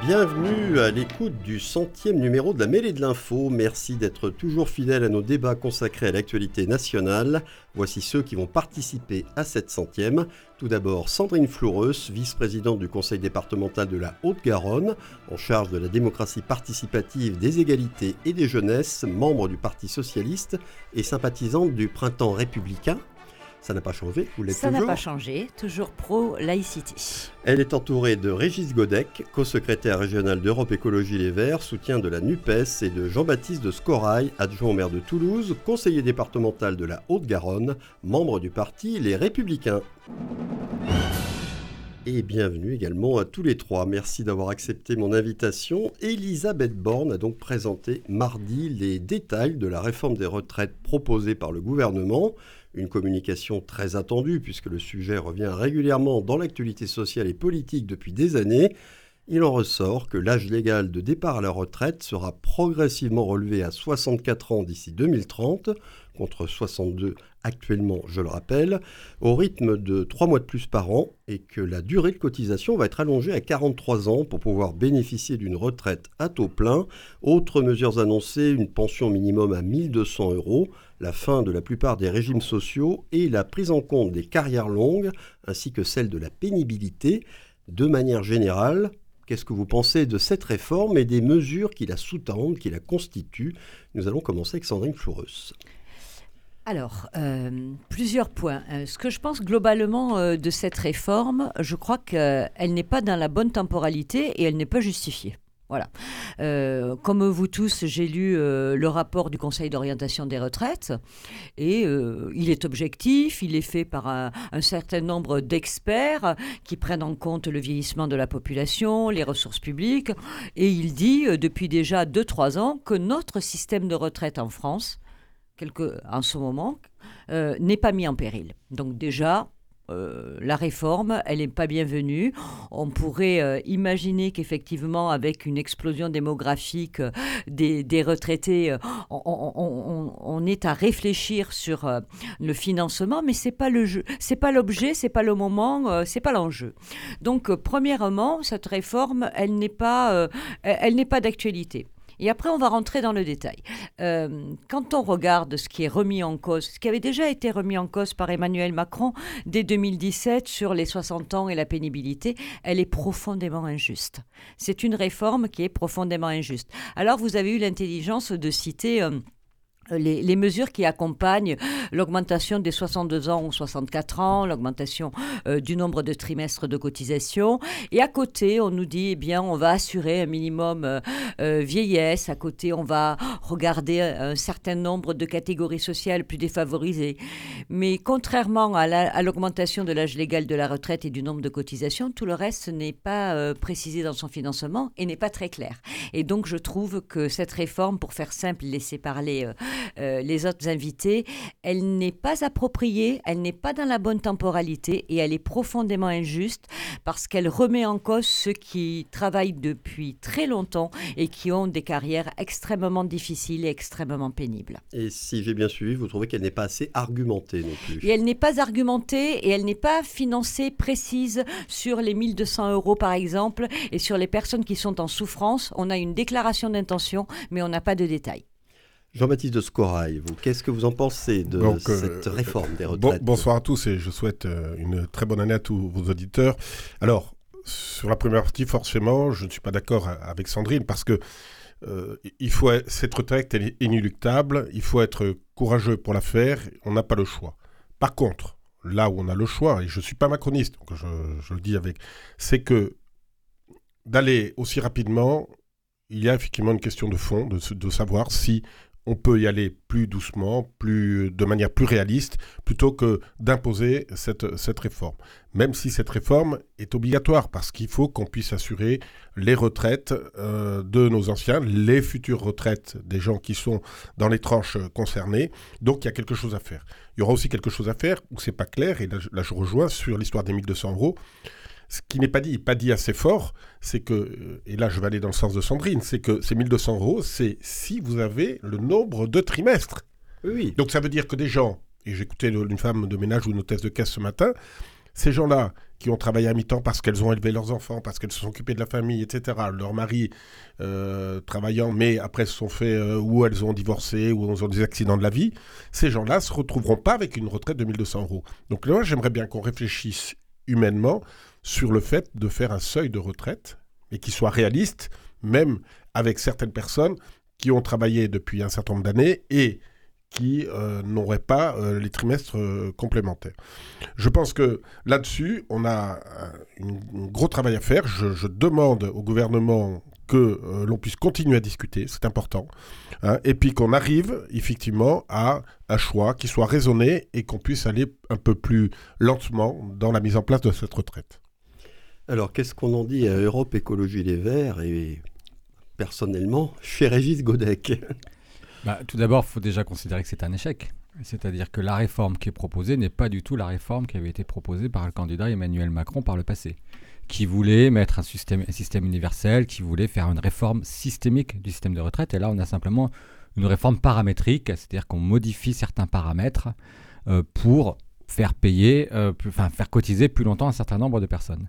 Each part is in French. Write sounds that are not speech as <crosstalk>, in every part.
Bienvenue à l'écoute du centième numéro de la mêlée de l'info. Merci d'être toujours fidèle à nos débats consacrés à l'actualité nationale. Voici ceux qui vont participer à cette centième. Tout d'abord, Sandrine Floureus, vice-présidente du conseil départemental de la Haute-Garonne, en charge de la démocratie participative, des égalités et des jeunesses, membre du Parti socialiste et sympathisante du printemps républicain. Ça n'a pas changé, vous l'êtes Ça n'a pas changé, toujours pro-laïcité. Elle est entourée de Régis Godec, co-secrétaire régional d'Europe Écologie Les Verts, soutien de la NUPES, et de Jean-Baptiste de Scorail, adjoint au maire de Toulouse, conseiller départemental de la Haute-Garonne, membre du parti Les Républicains. Et bienvenue également à tous les trois. Merci d'avoir accepté mon invitation. Elisabeth Borne a donc présenté mardi les détails de la réforme des retraites proposée par le gouvernement. Une communication très attendue puisque le sujet revient régulièrement dans l'actualité sociale et politique depuis des années. Il en ressort que l'âge légal de départ à la retraite sera progressivement relevé à 64 ans d'ici 2030, contre 62 actuellement, je le rappelle, au rythme de 3 mois de plus par an, et que la durée de cotisation va être allongée à 43 ans pour pouvoir bénéficier d'une retraite à taux plein. Autres mesures annoncées, une pension minimum à 1200 euros, la fin de la plupart des régimes sociaux et la prise en compte des carrières longues, ainsi que celle de la pénibilité. De manière générale, Qu'est-ce que vous pensez de cette réforme et des mesures qui la sous-tendent, qui la constituent? Nous allons commencer avec Sandrine Floureus. Alors, euh, plusieurs points. Euh, ce que je pense globalement euh, de cette réforme, je crois qu'elle n'est pas dans la bonne temporalité et elle n'est pas justifiée. Voilà. Euh, comme vous tous, j'ai lu euh, le rapport du Conseil d'orientation des retraites et euh, il est objectif, il est fait par un, certain nombre d'experts qui prennent en compte le vieillissement de la population, les ressources publiques et il dit depuis déjà 2-3 ans que notre système de retraite en France, quelque, en ce moment, n'est pas mis en péril. Donc déjà, euh, la réforme, elle n'est pas bienvenue. On pourrait euh, imaginer qu'effectivement, avec une explosion démographique euh, des, retraités, on, est à réfléchir sur le financement, mais c'est pas le jeu, c'est pas l'objet, c'est pas le moment, c'est pas l'enjeu. Donc, premièrement, cette réforme, elle n'est pas, elle n'est pas d'actualité. Et après, on va rentrer dans le détail. Euh, quand on regarde ce qui est remis en cause, ce qui avait déjà été remis en cause par Emmanuel Macron dès 2017 sur les 60 ans et la pénibilité, elle est profondément injuste. C'est une réforme qui est profondément injuste. Alors, vous avez eu l'intelligence de citer... Euh, les, mesures qui accompagnent l'augmentation des 62 ans ou 64 ans, l'augmentation euh, du nombre de trimestres de cotisation. Et à côté, on nous dit, eh bien, on va assurer un minimum euh, euh, vieillesse. À côté, on va regarder un certain nombre de catégories sociales plus défavorisées. Mais contrairement à l'augmentation de l'âge légal de la retraite et du nombre de cotisations, tout le reste n'est pas précisé dans son financement et n'est pas très clair. Et donc, je trouve que cette réforme, pour faire simple, laisser parler euh, les autres invités, elle n'est pas appropriée, elle n'est pas dans la bonne temporalité et elle est profondément injuste parce qu'elle remet en cause ceux qui travaillent depuis très longtemps et qui ont des carrières extrêmement difficiles et extrêmement pénibles. Et si j'ai bien suivi, vous trouvez qu'elle n'est pas assez argumentée non plus Et elle n'est pas argumentée et elle n'est pas financée précise sur les 1200 euros par exemple et sur les personnes qui sont en souffrance. On a une déclaration d'intention mais on n'a pas de détails. Jean-Baptiste de Scorail, qu'est-ce que vous en pensez de Donc, cette euh, réforme des retraites bon, Bonsoir à tous et je souhaite euh, une très bonne année à tous vos auditeurs. Alors, sur la première partie, forcément, je ne suis pas d'accord avec Sandrine parce que euh, il faut cette retraite elle est inéluctable, il faut être courageux pour la faire, on n'a pas le choix. Par contre, là où on a le choix, et je ne suis pas macroniste, donc je, je le dis avec, c'est que d'aller aussi rapidement, il y a effectivement une question de fond, de, de savoir si on peut y aller plus doucement, de manière plus réaliste, plutôt que d'imposer cette, cette réforme. Même si cette réforme est obligatoire, parce qu'il faut qu'on puisse assurer les retraites euh, de nos anciens, les futures retraites des gens qui sont dans les tranches concernées. Donc il y a quelque chose à faire. Il y aura aussi quelque chose à faire où c'est pas clair, et là, là je rejoins sur l'histoire des 1200 euros. Ce qui n'est pas dit, pas dit assez fort, c'est que, et là je vais aller dans le sens de Sandrine, c'est que ces 1200 euros, c'est si vous avez le nombre de trimestres. Oui. Donc ça veut dire que des gens, et j'écoutais une femme de ménage ou une hôtesse de caisse ce matin, ces gens-là qui ont travaillé à mi-temps parce qu'elles ont élevé leurs enfants, parce qu'elles se sont occupées de la famille, etc., leur mari euh, travaillant, mais après se sont fait, euh, ou elles ont divorcé, ou elles ont des accidents de la vie, ces gens-là ne se retrouveront pas avec une retraite de 1200 euros. Donc là, j'aimerais bien qu'on réfléchisse humainement sur le fait de faire un seuil de retraite, et qui soit réaliste, même avec certaines personnes qui ont travaillé depuis un certain nombre d'années et qui euh, n'auraient pas euh, les trimestres euh, complémentaires. Je pense que là-dessus, on a un, gros travail à faire. Je, demande au gouvernement que l'on puisse continuer à discuter, c'est important, hein, et puis qu'on arrive effectivement à un choix qui soit raisonné et qu'on puisse aller un peu plus lentement dans la mise en place de cette retraite. Alors, qu'est-ce qu'on en dit à Europe Écologie Les Verts et personnellement chez Régis Godec? Bah, tout d'abord, il faut déjà considérer que c'est un échec. C'est-à-dire que la réforme qui est proposée n'est pas du tout la réforme qui avait été proposée par le candidat Emmanuel Macron par le passé, qui voulait mettre un système, un système universel, qui voulait faire une réforme systémique du système de retraite. Et là, on a simplement une réforme paramétrique, c'est-à-dire qu'on modifie certains paramètres euh, pour faire payer, euh, faire cotiser plus longtemps un certain nombre de personnes.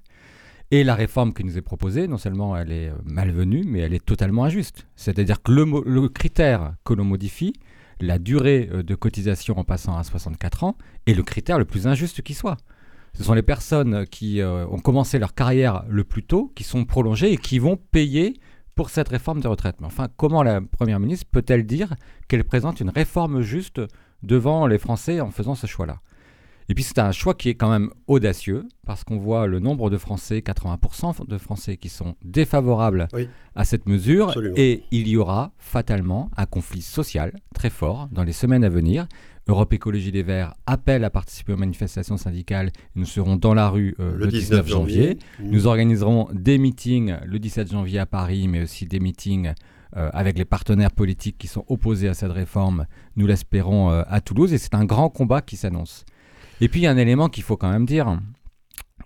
Et la réforme qui nous est proposée, non seulement elle est euh, malvenue, mais elle est totalement injuste. C'est-à-dire que le, critère que l'on modifie, la durée euh, de cotisation en passant à 64 ans, est le critère le plus injuste qui soit. Ce sont les personnes qui euh, ont commencé leur carrière le plus tôt, qui sont prolongées et qui vont payer pour cette réforme de retraite. Mais enfin, comment la Première ministre peut-elle dire qu'elle présente une réforme juste devant les Français en faisant ce choix-là? Et puis c'est un choix qui est quand même audacieux, parce qu'on voit le nombre de Français, 80% de Français qui sont défavorables à cette mesure, et il y aura fatalement un conflit social très fort dans les semaines à venir. Europe Écologie des Verts appelle à participer aux manifestations syndicales. Nous serons dans la rue euh, le, 19, janvier. Mmh. Nous organiserons des meetings le 17 janvier à Paris, mais aussi des meetings euh, avec les partenaires politiques qui sont opposés à cette réforme, nous l'espérons euh, à Toulouse. Et c'est un grand combat qui s'annonce. Et puis il y a un élément qu'il faut quand même dire.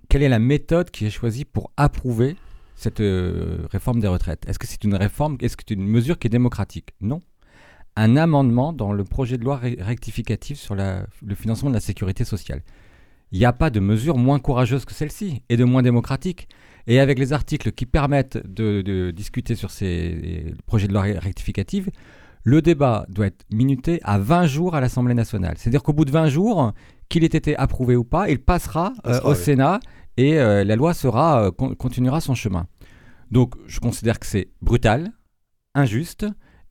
Quelle est la méthode qui est choisie pour approuver cette euh, réforme des retraites? Est-ce que c'est une réforme, est-ce que c'est une mesure qui est démocratique? Non. Un amendement dans le projet de loi rectificatif sur le financement de la sécurité sociale. Il n'y a pas de mesure moins courageuse que celle-ci et de moins démocratique. Et avec les articles qui permettent de, discuter sur ces projets de loi rectificatifs, le débat doit être minuté à 20 jours à l'Assemblée nationale. C'est-à-dire qu'au bout de 20 jours, qu'il ait été approuvé ou pas, il passera euh, au Sénat et euh, la loi sera, euh, continuera son chemin. Donc je considère que c'est brutal, injuste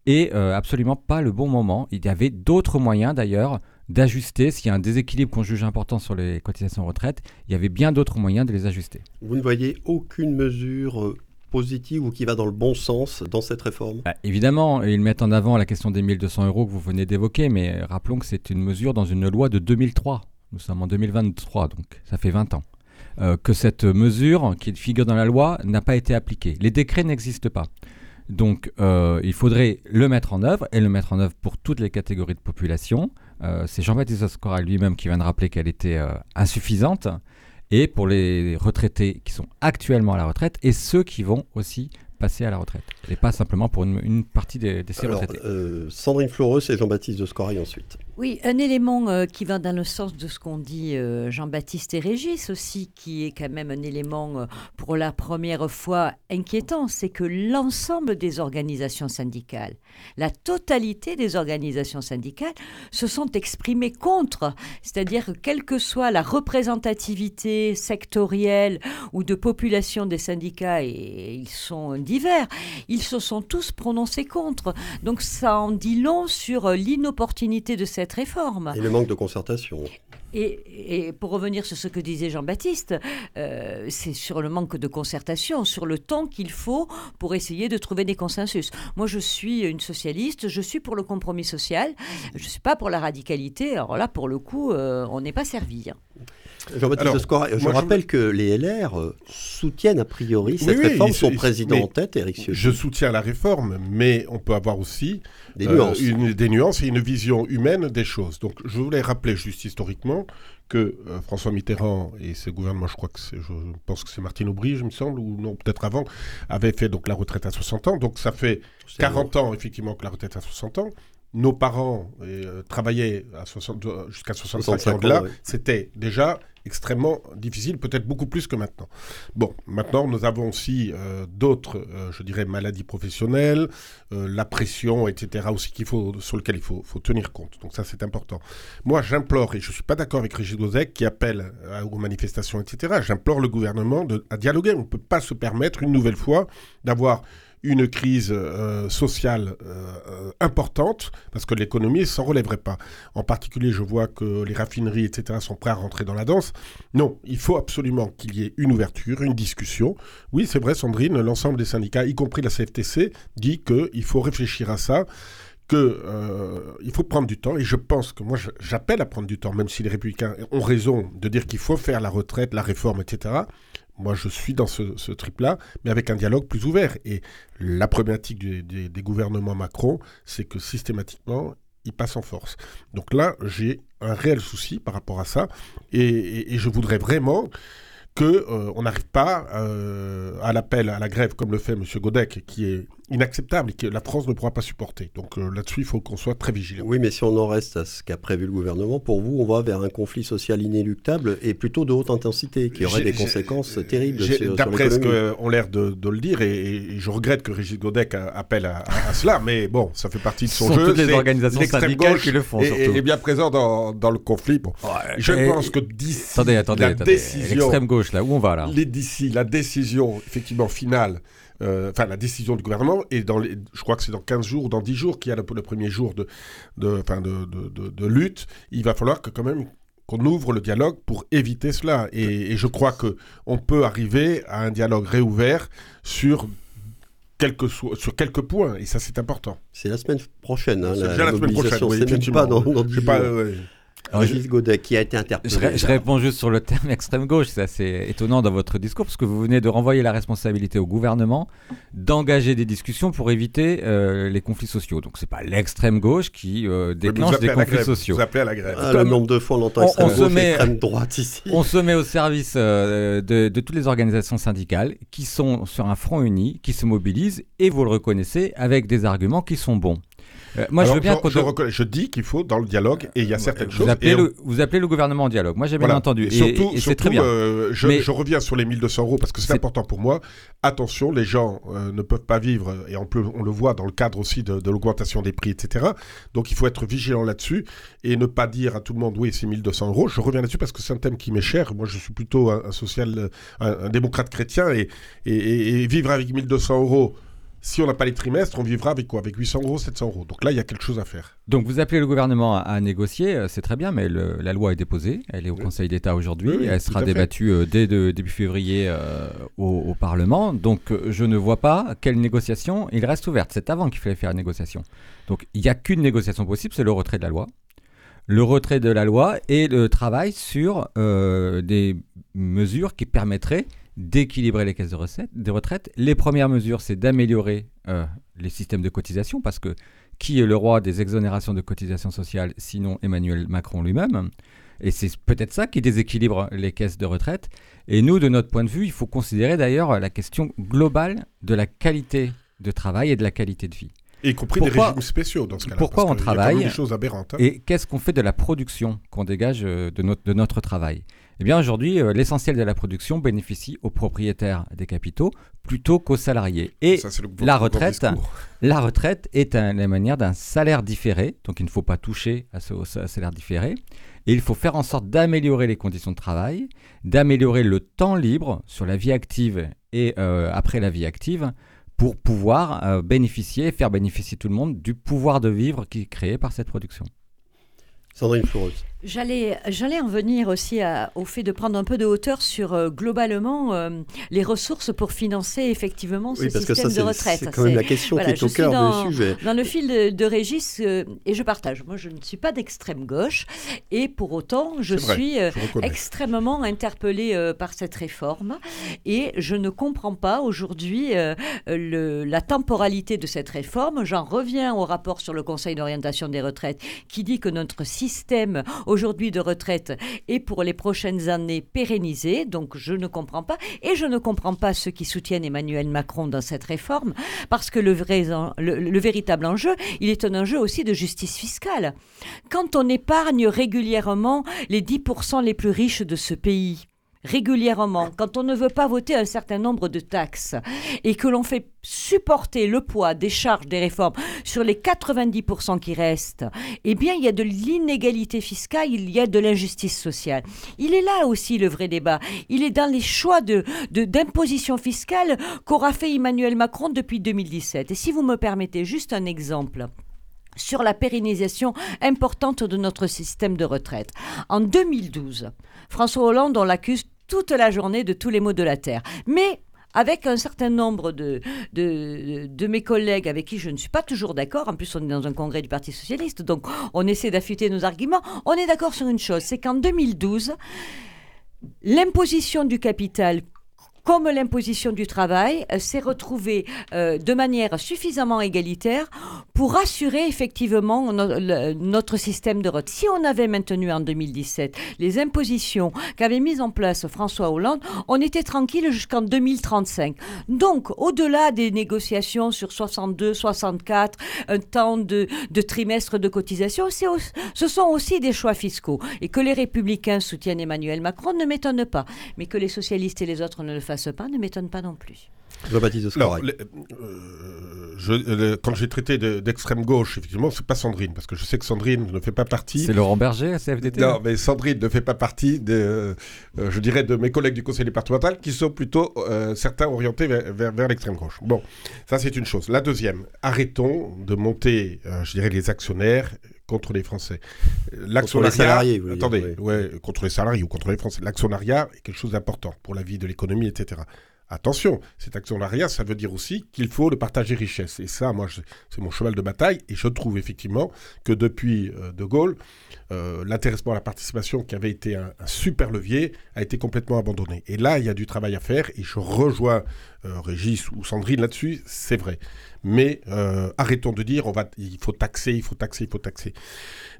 et absolument pas le bon moment. Il y avait d'autres moyens d'ailleurs d'ajuster, s'il y a un déséquilibre qu'on juge important sur les cotisations retraite, il y avait bien d'autres moyens de les ajuster. Vous ne voyez aucune mesure positive ou qui va dans le bon sens dans cette réforme? Bah, Évidemment, ils mettent en avant la question des 1200 euros que vous venez d'évoquer, mais rappelons que c'est une mesure dans une loi de 2003. Nous sommes en 2023, donc ça fait 20 ans. Euh, que cette mesure qui figure dans la loi n'a pas été appliquée. Les décrets n'existent pas. Donc euh, il faudrait le mettre en œuvre et le mettre en œuvre pour toutes les catégories de population. Euh, c'est Jean-Baptiste Oscora lui-même qui vient de rappeler qu'elle était insuffisante et pour les retraités qui sont actuellement à la retraite et ceux qui vont aussi passer à la retraite et pas simplement pour une, partie des, des retraités. Euh, Sandrine Fleureuse et Jean-Baptiste de Scorail ensuite. Oui, un élément euh, qui va dans le sens de ce qu'ont dit euh, Jean-Baptiste et Régis aussi, qui est quand même un élément euh, pour la première fois inquiétant, c'est que l'ensemble des organisations syndicales, la totalité des organisations syndicales se sont exprimées contre, c'est-à-dire que quelle que soit la représentativité sectorielle ou de population des syndicats, et ils sont divers, ils se sont tous prononcés contre. Donc ça en dit long sur l'inopportunité de cette réforme. Et le manque de concertation. Et, pour revenir sur ce que disait Jean-Baptiste, euh, c'est sur le manque de concertation, sur le temps qu'il faut pour essayer de trouver des consensus. Moi, je suis une socialiste, je suis pour le compromis social, je ne suis pas pour la radicalité. Alors là, pour le coup, euh, on n'est pas servi. Hein. Jean-Baptiste je rappelle que les LR euh, soutiennent a priori cette réforme, son président en tête, Éric Ciotti. Je soutiens la réforme, mais on peut avoir aussi des, nuances. Une, des nuances et une vision humaine des choses. Donc je voulais rappeler juste historiquement que François Mitterrand et ses gouvernements, je crois que c'est, je pense que c'est Martine Aubry, je me semble, ou non, peut-être avant, avaient fait donc la retraite à 60 ans. Donc ça fait 40 ans effectivement que la retraite à 60 ans nos parents euh, travaillaient jusqu'à 65, ans là, c'était déjà extrêmement difficile, peut-être beaucoup plus que maintenant. Bon, maintenant nous avons aussi euh, d'autres, euh, je dirais, maladies professionnelles, la pression, etc. aussi qu'il faut, sur lequel il faut, faut, tenir compte. Donc ça c'est important. Moi j'implore, et je ne suis pas d'accord avec Régis Gozek qui appelle aux manifestations, etc. J'implore le gouvernement de, à dialoguer. On ne peut pas se permettre une nouvelle fois d'avoir une crise euh, sociale euh, euh, importante, parce que l'économie ne s'en relèverait pas. En particulier, je vois que les raffineries, etc., sont prêts à rentrer dans la danse. Non, il faut absolument qu'il y ait une ouverture, une discussion. Oui, c'est vrai, Sandrine, l'ensemble des syndicats, y compris la CFTC, dit qu'il faut réfléchir à ça qu'il il faut prendre du temps, et je pense que moi j'appelle à prendre du temps, même si les républicains ont raison de dire qu'il faut faire la retraite, la réforme, etc. Moi, je suis dans ce, trip-là, mais avec un dialogue plus ouvert. Et la problématique des gouvernements Macron, c'est que systématiquement, ils passent en force. Donc là, j'ai un réel souci par rapport à ça. Et, je voudrais vraiment qu'on euh, n'arrive pas euh, à l'appel à la grève comme le fait M. Godec, qui est inacceptable et que la France ne pourra pas supporter. Donc euh, là-dessus, il faut qu'on soit très vigilant. Oui, mais si on en reste à ce qu'a prévu le gouvernement, pour vous, on va vers un conflit social inéluctable et plutôt de haute intensité, qui aurait des conséquences terribles D'après ce qu'ont l'air de, le dire, et, je regrette que Régis Godec appelle à, cela, mais bon, ça fait partie de son sont toutes les organisations syndicales qui le font, et, est bien présent dans, le conflit. Bon, je pense que d'ici attendez, attendez, la décision... L'extrême gauche, là, où on va là? D'ici la décision, effectivement, finale enfin la décision du gouvernement, et dans les, je crois que c'est dans 15 jours ou dans 10 jours qu'il y a le, le, premier jour de, de, de, de, lutte, il va falloir que quand même qu'on ouvre le dialogue pour éviter cela. Et, je crois que on peut arriver à un dialogue réouvert sur quelques, sur quelques points, et ça c'est important. C'est la semaine prochaine. Hein, c'est déjà la semaine prochaine, oui, C'est pas dans, dans 10 pas, Régis Godet qui a été interpellé. Je, réponds juste sur le terme <laughs> extrême gauche. C'est assez étonnant dans votre discours parce que vous venez de renvoyer la responsabilité au gouvernement d'engager des discussions pour éviter euh, les conflits sociaux. Donc c'est pas l'extrême gauche qui euh, déclenche des conflits sociaux. Vous appelez à la grève. Ah, le nombre de fois on entend extrême gauche, met, extrême droite ici. <laughs> On se met au service euh, de, de toutes les organisations syndicales qui sont sur un front uni, qui se mobilisent et vous le reconnaissez avec des arguments qui sont bons. Euh, moi, je veux bien je, je, dis qu'il faut dans le dialogue et il y a certaines vous choses. Appelez le, Vous appelez le gouvernement en dialogue. Moi, j'ai bien entendu. Et, surtout, c'est très bien. Euh, je, je, reviens sur les 1200 euros parce que c'est important pour moi. Attention, les gens euh, ne peuvent pas vivre et on, peut, on le voit dans le cadre aussi de, de l'augmentation des prix, etc. Donc, il faut être vigilant là-dessus et ne pas dire à tout le monde oui, c'est 1200 euros. Je reviens là-dessus parce que c'est un thème qui m'est cher. Moi, je suis plutôt un, social, un, démocrate chrétien et, et, et vivre avec 1200 euros si on n'a pas les trimestres, on vivra avec quoi? Avec 800 euros, 700 euros. Donc là, il y a quelque chose à faire. Donc vous appelez le gouvernement à, négocier, euh, c'est très bien, mais la loi est déposée, elle est au Conseil d'État aujourd'hui, elle sera débattue euh, dès début février euh, au, Parlement. Donc je ne vois pas quelle négociation il reste ouverte. C'est avant qu'il fallait faire la négociation. Donc il n'y a qu'une négociation possible, c'est le retrait de la loi. Le retrait de la loi et le travail sur des mesures qui permettraient d'équilibrer les caisses de, recettes, de retraite. Les premières mesures, c'est d'améliorer euh, les systèmes de cotisation, parce que qui est le roi des exonérations de cotisation sociale, sinon Emmanuel Macron lui-même? Et c'est peut-être ça qui déséquilibre les caisses de retraite. Et nous, de notre point de vue, il faut considérer d'ailleurs la question globale de la qualité de travail et de la qualité de vie. Y compris des régimes spéciaux dans ce cas-là. Pourquoi on travaille des choses aberrantes. Hein. Et qu'est-ce qu'on fait de la production qu'on dégage euh, de notre, de notre travail? Eh bien aujourd'hui, euh, l'essentiel de la production bénéficie aux propriétaires des capitaux plutôt qu'aux salariés. Et la retraite, <laughs> la retraite est la manière d'un salaire différé, donc il ne faut pas toucher à ce salaire différé. Et il faut faire en sorte d'améliorer les conditions de travail, d'améliorer le temps libre sur la vie active et euh, après la vie active pour pouvoir euh, bénéficier, faire bénéficier tout le monde du pouvoir de vivre qui est créé par cette production. Sandrine Fleureuse. J'allais, j'allais en venir aussi au fait de prendre un peu de hauteur sur euh, globalement euh, les ressources pour financer effectivement ce système de retraite. C'est quand même la question qui est au cœur du sujet. Dans le fil de, Régis, euh, et je partage. Moi, je ne suis pas d'extrême gauche, et pour autant, je suis extrêmement interpellée par cette réforme, et je ne comprends pas aujourd'hui la temporalité de cette réforme. J'en reviens au rapport sur le Conseil d'orientation des retraites qui dit que notre système aujourd'hui de retraite est pour les prochaines années pérennisé. Donc je ne comprends pas. Et je ne comprends pas ceux qui soutiennent Emmanuel Macron dans cette réforme, parce que le véritable enjeu, il est un enjeu aussi de justice fiscale. Quand on épargne régulièrement les 10% les plus riches de ce pays, régulièrement, quand on ne veut pas voter un certain nombre de taxes et que l'on fait supporter le poids des charges des réformes sur les 90% qui restent, eh bien, il y a de l'inégalité fiscale, il y a de l'injustice sociale. Il est là aussi le vrai débat. Il est dans les choix de, d'imposition fiscale qu'aura fait Emmanuel Macron depuis 2017. Et si vous me permettez juste un exemple sur la pérennisation importante de notre système de retraite. En 2012, François Hollande, on l'accuse toute la journée de tous les maux de la terre. Mais avec un certain nombre de, mes collègues avec qui je ne suis pas toujours d'accord, en plus on est dans un congrès du Parti socialiste, donc on essaie d'affûter nos arguments, on est d'accord sur une chose, c'est qu'en 2012, l'imposition du capital comme l'imposition du travail, euh, s'est retrouvée euh, de manière suffisamment égalitaire pour assurer effectivement notre système de retraite. Si on avait maintenu en 2017 les impositions qu'avait mises en place François Hollande, on était tranquille jusqu'en 2035. Donc, au-delà des négociations sur 62, 64, un temps de, trimestre de cotisation, ce sont aussi des choix fiscaux. Et que les républicains soutiennent Emmanuel Macron ne m'étonne pas, mais que les socialistes et les autres ne le fassent pas ne m'étonne pas non plus. Alors, euh, quand j'ai traité d'extrême gauche, effectivement, c'est pas Sandrine, parce que je sais que Sandrine ne fait pas partie. C'est Laurent Berger, CFDT Non, mais Sandrine ne fait pas partie, de, euh, je dirais, de mes collègues du conseil départemental, qui sont plutôt euh, certains orientés vers, vers, l'extrême gauche. Bon, ça c'est une chose. La deuxième, arrêtons de monter, je dirais, les actionnaires contre les Français. Contre les salariés, vous Attendez, ouais, contre les salariés ou contre les Français. L'actionnariat est quelque chose d'important pour la vie de l'économie, etc. Attention, cet actionnariat, ça veut dire aussi qu'il faut le partager richesse. Et ça, moi, c'est mon cheval de bataille. Et je trouve effectivement que depuis euh, De Gaulle, euh, l'intéressement à la participation, qui avait été un, super levier, a été complètement abandonné. Et là, il y a du travail à faire. Et je rejoins euh, Régis ou Sandrine là-dessus, c'est vrai. Mais arrêtons de dire on va, il faut taxer, il faut taxer, il faut taxer.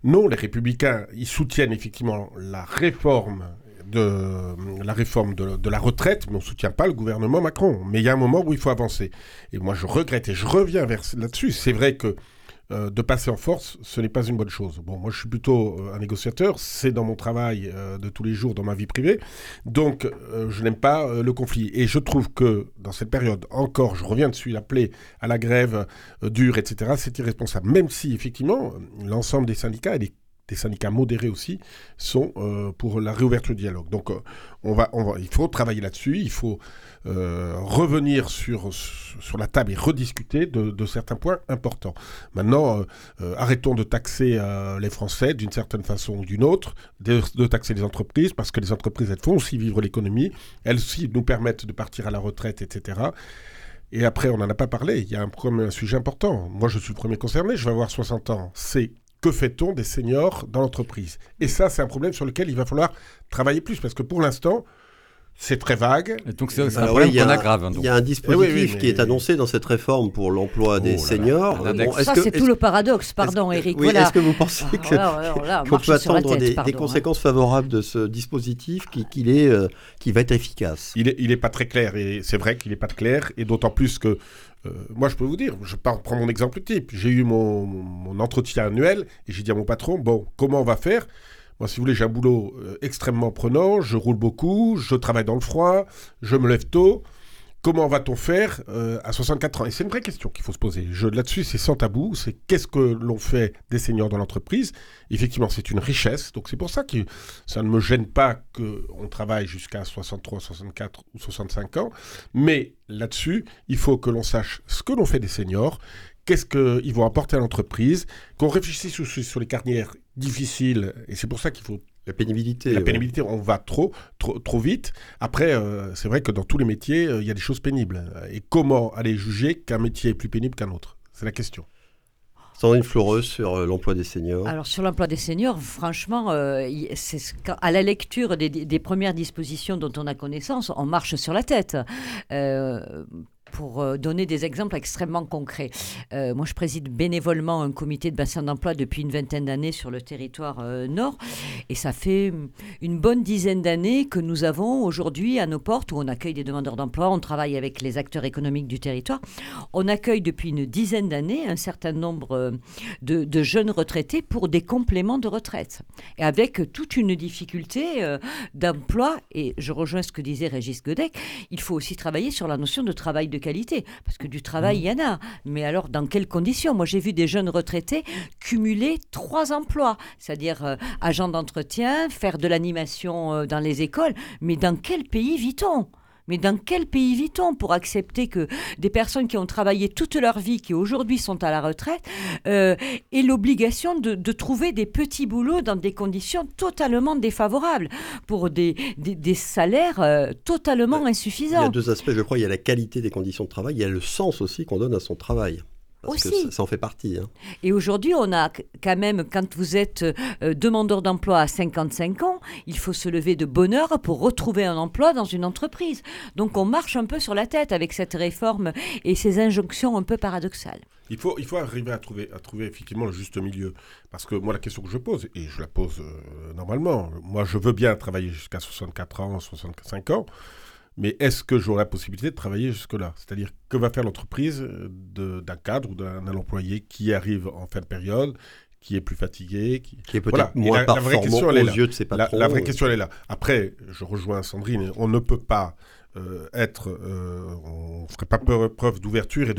Non, les républicains, ils soutiennent effectivement la réforme de la réforme de, la retraite, mais on ne soutient pas le gouvernement Macron. Mais il y a un moment où il faut avancer. Et moi, je regrette et je reviens là-dessus. C'est vrai que euh, de passer en force, ce n'est pas une bonne chose. Bon, moi, je suis plutôt euh, un négociateur. C'est dans mon travail euh, de tous les jours, dans ma vie privée. Donc, je n'aime pas le conflit. Et je trouve que dans cette période, encore, je reviens dessus, l'appeler à la grève dure, etc., c'est irresponsable. Même si, effectivement, l'ensemble des syndicats et des des syndicats modérés aussi, sont euh, pour la réouverture du dialogue. Donc euh, on va, il faut travailler là-dessus, il faut euh, revenir sur, sur la table et rediscuter de, certains points importants. Maintenant, arrêtons de taxer les Français d'une certaine façon ou d'une autre, de, taxer les entreprises, parce que les entreprises, elles font aussi vivre l'économie, elles aussi nous permettent de partir à la retraite, etc. Et après, on n'en a pas parlé, il y a un, un sujet important. Moi, je suis le premier concerné, je vais avoir 60 ans. C'est que fait-on des seniors dans l'entreprise? Et ça, c'est un problème sur lequel il va falloir travailler plus, parce que pour l'instant, c'est très vague. donc c'est un problème qu'on aggrave. Il y a un dispositif qui est annoncé dans cette réforme pour l'emploi des oh seniors. ça, c'est tout le paradoxe, pardon, Eric. Oui, Est-ce que vous pensez <laughs> qu'on peut attendre des, hein. conséquences favorables de ce dispositif qui, est, euh, qui va être efficace? Il n'est il est pas très clair, et c'est vrai qu'il n'est pas très clair, et d'autant plus que euh, moi, je peux vous dire, je prends mon exemple type. J'ai eu mon, mon, entretien annuel et j'ai dit à mon patron, bon, comment on va faire? Moi, si vous voulez, j'ai un boulot euh, extrêmement prenant, je roule beaucoup, je travaille dans le froid, je me lève tôt. Comment va-t-on faire euh, à 64 ans? Et c'est une vraie question qu'il faut se poser. Là-dessus, c'est sans tabou. C'est qu'est-ce que l'on fait des seniors dans l'entreprise? Effectivement, c'est une richesse. Donc c'est pour ça que ça ne me gêne pas qu'on travaille jusqu'à 63, 64 ou 65 ans. Mais là-dessus, il faut que l'on sache ce que l'on fait des seniors, qu'est-ce qu'ils vont apporter à l'entreprise, qu'on réfléchisse sur, sur les carrières difficiles, et c'est pour ça qu'il faut la pénibilité. La pénibilité, on va trop, trop, trop vite. Après, euh, c'est vrai que dans tous les métiers, euh, il y a des choses pénibles. Et comment aller juger qu'un métier est plus pénible qu'un autre? C'est la question. Sandrine Fleureuse sur euh, l'emploi des seniors. Alors sur l'emploi des seniors, franchement, c'est à la lecture des, des, premières dispositions dont on a connaissance, on marche sur la tête pour euh, donner des exemples extrêmement concrets. Euh, moi, je préside bénévolement un comité de bassin d'emploi depuis une vingtaine d'années sur le territoire euh, nord. Et ça fait une bonne dizaine d'années que nous avons aujourd'hui à nos portes où on accueille des demandeurs d'emploi, on travaille avec les acteurs économiques du territoire. On accueille depuis une dizaine d'années un certain nombre de, de, jeunes retraités pour des compléments de retraite. Et avec toute une difficulté d'emploi, et je rejoins ce que disait Régis Godec, il faut aussi travailler sur la notion de travail de qualité, parce que du travail, il y en a. Mais alors, dans quelles conditions? Moi, j'ai vu des jeunes retraités cumuler trois emplois, c'est-à-dire euh, agent d'entretien, faire de l'animation euh, dans les écoles. Mais dans quel pays vit-on? Mais dans quel pays vit-on pour accepter que des personnes qui ont travaillé toute leur vie, qui aujourd'hui sont à la retraite, euh, aient l'obligation de, trouver des petits boulots dans des conditions totalement défavorables, pour des, des, salaires euh, totalement insuffisants Il y a deux aspects, je crois. Il y a la qualité des conditions de travail, il y a le sens aussi qu'on donne à son travail. Parce Que ça, en fait partie. Hein. Et aujourd'hui, on a quand même, quand vous êtes euh, demandeur d'emploi à 55 ans, il faut se lever de bonne heure pour retrouver un emploi dans une entreprise. Donc on marche un peu sur la tête avec cette réforme et ces injonctions un peu paradoxales. Il faut, il faut arriver à trouver, à trouver effectivement le juste milieu. Parce que moi, la question que je pose, et je la pose euh, normalement, moi je veux bien travailler jusqu'à 64 ans, 65 ans. Mais est-ce que j'aurai la possibilité de travailler jusque-là? C'est-à-dire, que va faire l'entreprise d'un cadre ou d'un employé qui arrive en fin de période, qui est plus fatigué, qui, est peut-être moins la, vraie question, aux yeux de ses patrons. La, vraie question, elle est là. Après, je rejoins Sandrine, on ne peut pas euh, être, euh, on ne ferait pas preuve d'ouverture et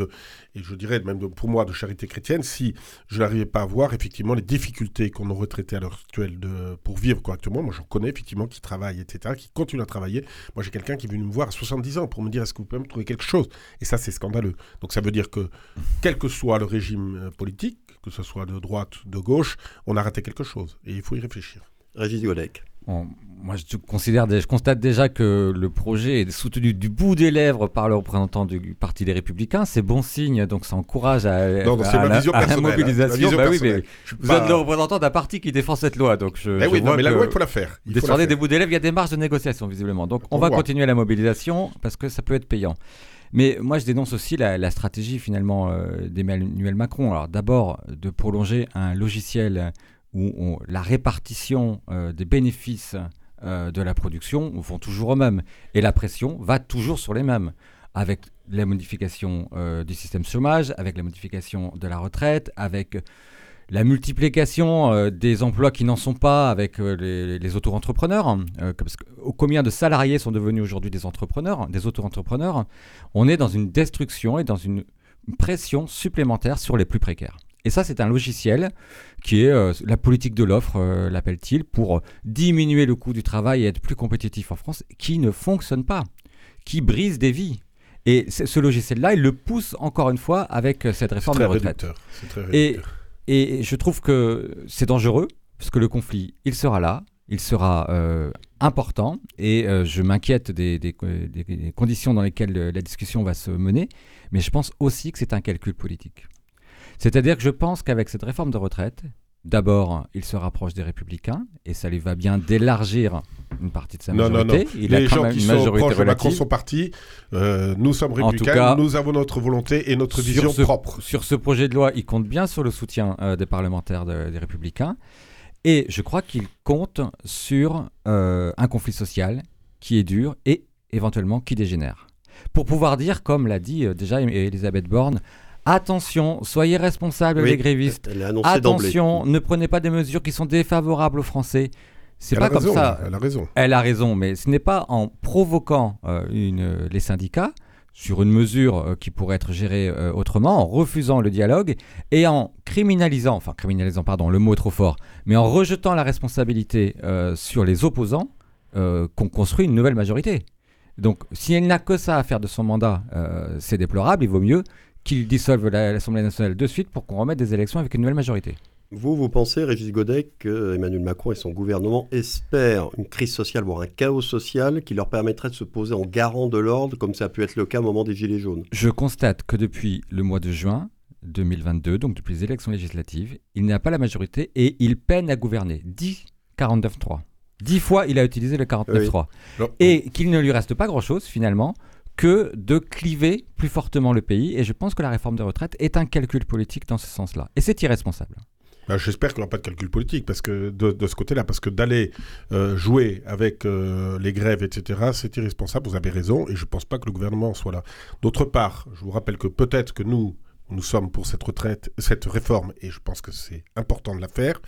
et je dirais même pour moi de charité chrétienne si je n'arrivais pas à voir effectivement les difficultés qu'on a retraitées à l'heure actuelle de, pour vivre correctement. Moi, j'en connais effectivement qui travaillent, etc., qui continuent à travailler. Moi, j'ai quelqu'un qui est venu me voir à 70 ans pour me dire est-ce que vous pouvez me trouver quelque chose? Et ça, c'est scandaleux. Donc, ça veut dire que quel que soit le régime euh, politique, que ce soit de droite, de gauche, on a raté quelque chose et il faut y réfléchir. Régis Moi, je, considère, je constate déjà que le projet est soutenu du bout des lèvres par le représentant du Parti des Républicains. C'est bon signe, donc ça encourage à, la, mobilisation. Bah oui, mais vous êtes le représentant d'un parti qui défend cette loi, donc je, eh oui, non, mais la loi, il faut la faire. Il faut des bouts des lèvres, il y a des marges de négociation visiblement. Donc on, va continuer la mobilisation parce que ça peut être payant. Mais moi, je dénonce aussi la, stratégie finalement euh, d'Emmanuel Macron. Alors d'abord, de prolonger un logiciel où la répartition euh, des bénéfices euh, de la production vont toujours aux mêmes. Et la pression va toujours sur les mêmes, avec la modification euh, du système chômage, avec la modification de la retraite, avec la multiplication des emplois qui n'en sont pas avec les, auto-entrepreneurs. combien de salariés sont devenus aujourd'hui des entrepreneurs, des auto-entrepreneurs On est dans une destruction et dans une pression supplémentaire sur les plus précaires. Et ça, c'est un logiciel qui est euh, la politique de l'offre, euh, l'appelle-t-il, pour diminuer le coût du travail et être plus compétitif en France, qui ne fonctionne pas, qui brise des vies. Et ce logiciel-là, il le pousse encore une fois avec euh, cette réforme de retraite. Et, et, je trouve que c'est dangereux, parce que le conflit, il sera là, il sera important, et je m'inquiète des, conditions dans lesquelles la discussion va se mener, mais je pense aussi que c'est un calcul politique. C'est-à-dire que je pense qu'avec cette réforme de retraite, D'abord, il se rapproche des républicains et ça lui va bien d'élargir une partie de sa majorité. Non, non, non. Les gens qui sont proches de Macron sont partis. Euh, nous sommes républicains, nous avons notre volonté et notre vision propre. Sur ce projet de loi, il compte bien sur le soutien euh, des parlementaires des républicains. Et je crois qu'il compte sur euh, un conflit social qui est dur et éventuellement qui dégénère. Pour pouvoir dire, comme l'a dit déjà Elisabeth Borne, Attention, soyez responsables les grévistes. Attention, ne prenez pas des mesures qui sont défavorables aux Français. C'est pas comme ça. Elle a raison. Elle a raison, mais ce n'est pas en provoquant euh, une, les syndicats sur une mesure euh, qui pourrait être gérée euh, autrement, en refusant le dialogue et en criminalisant, enfin criminalisant, pardon, le mot est trop fort, mais en rejetant la responsabilité sur les opposants qu'on construit une nouvelle majorité. Donc, si elle n'a que ça à faire de son mandat, euh, c'est déplorable. Il vaut mieux qu'il dissolve l'Assemblée nationale de suite pour qu'on remette des élections avec une nouvelle majorité. Vous, vous pensez, Régis Godet, que Emmanuel Macron et son gouvernement espèrent une crise sociale, voire un chaos social qui leur permettrait de se poser en garant de l'ordre, comme ça a pu être le cas au moment des Gilets jaunes? Je constate que depuis le mois de juin 2022, donc depuis les élections législatives, il n'a pas la majorité et il peine à gouverner. 10 49-3. Dix fois, il a utilisé le 49-3. Et qu'il ne lui reste pas grand-chose, finalement, que de cliver plus fortement le pays. Et je pense que la réforme des retraites est un calcul politique dans ce sens-là. Et c'est irresponsable. Bah, j'espère qu'il n'y aura pas de calcul politique parce que de, ce côté-là, parce que d'aller euh, jouer avec euh, les grèves, etc., c'est irresponsable. Vous avez raison, et je ne pense pas que le gouvernement soit là. D'autre part, je vous rappelle que peut-être que nous, nous sommes pour cette retraite, cette réforme, et je pense que c'est important de la faire.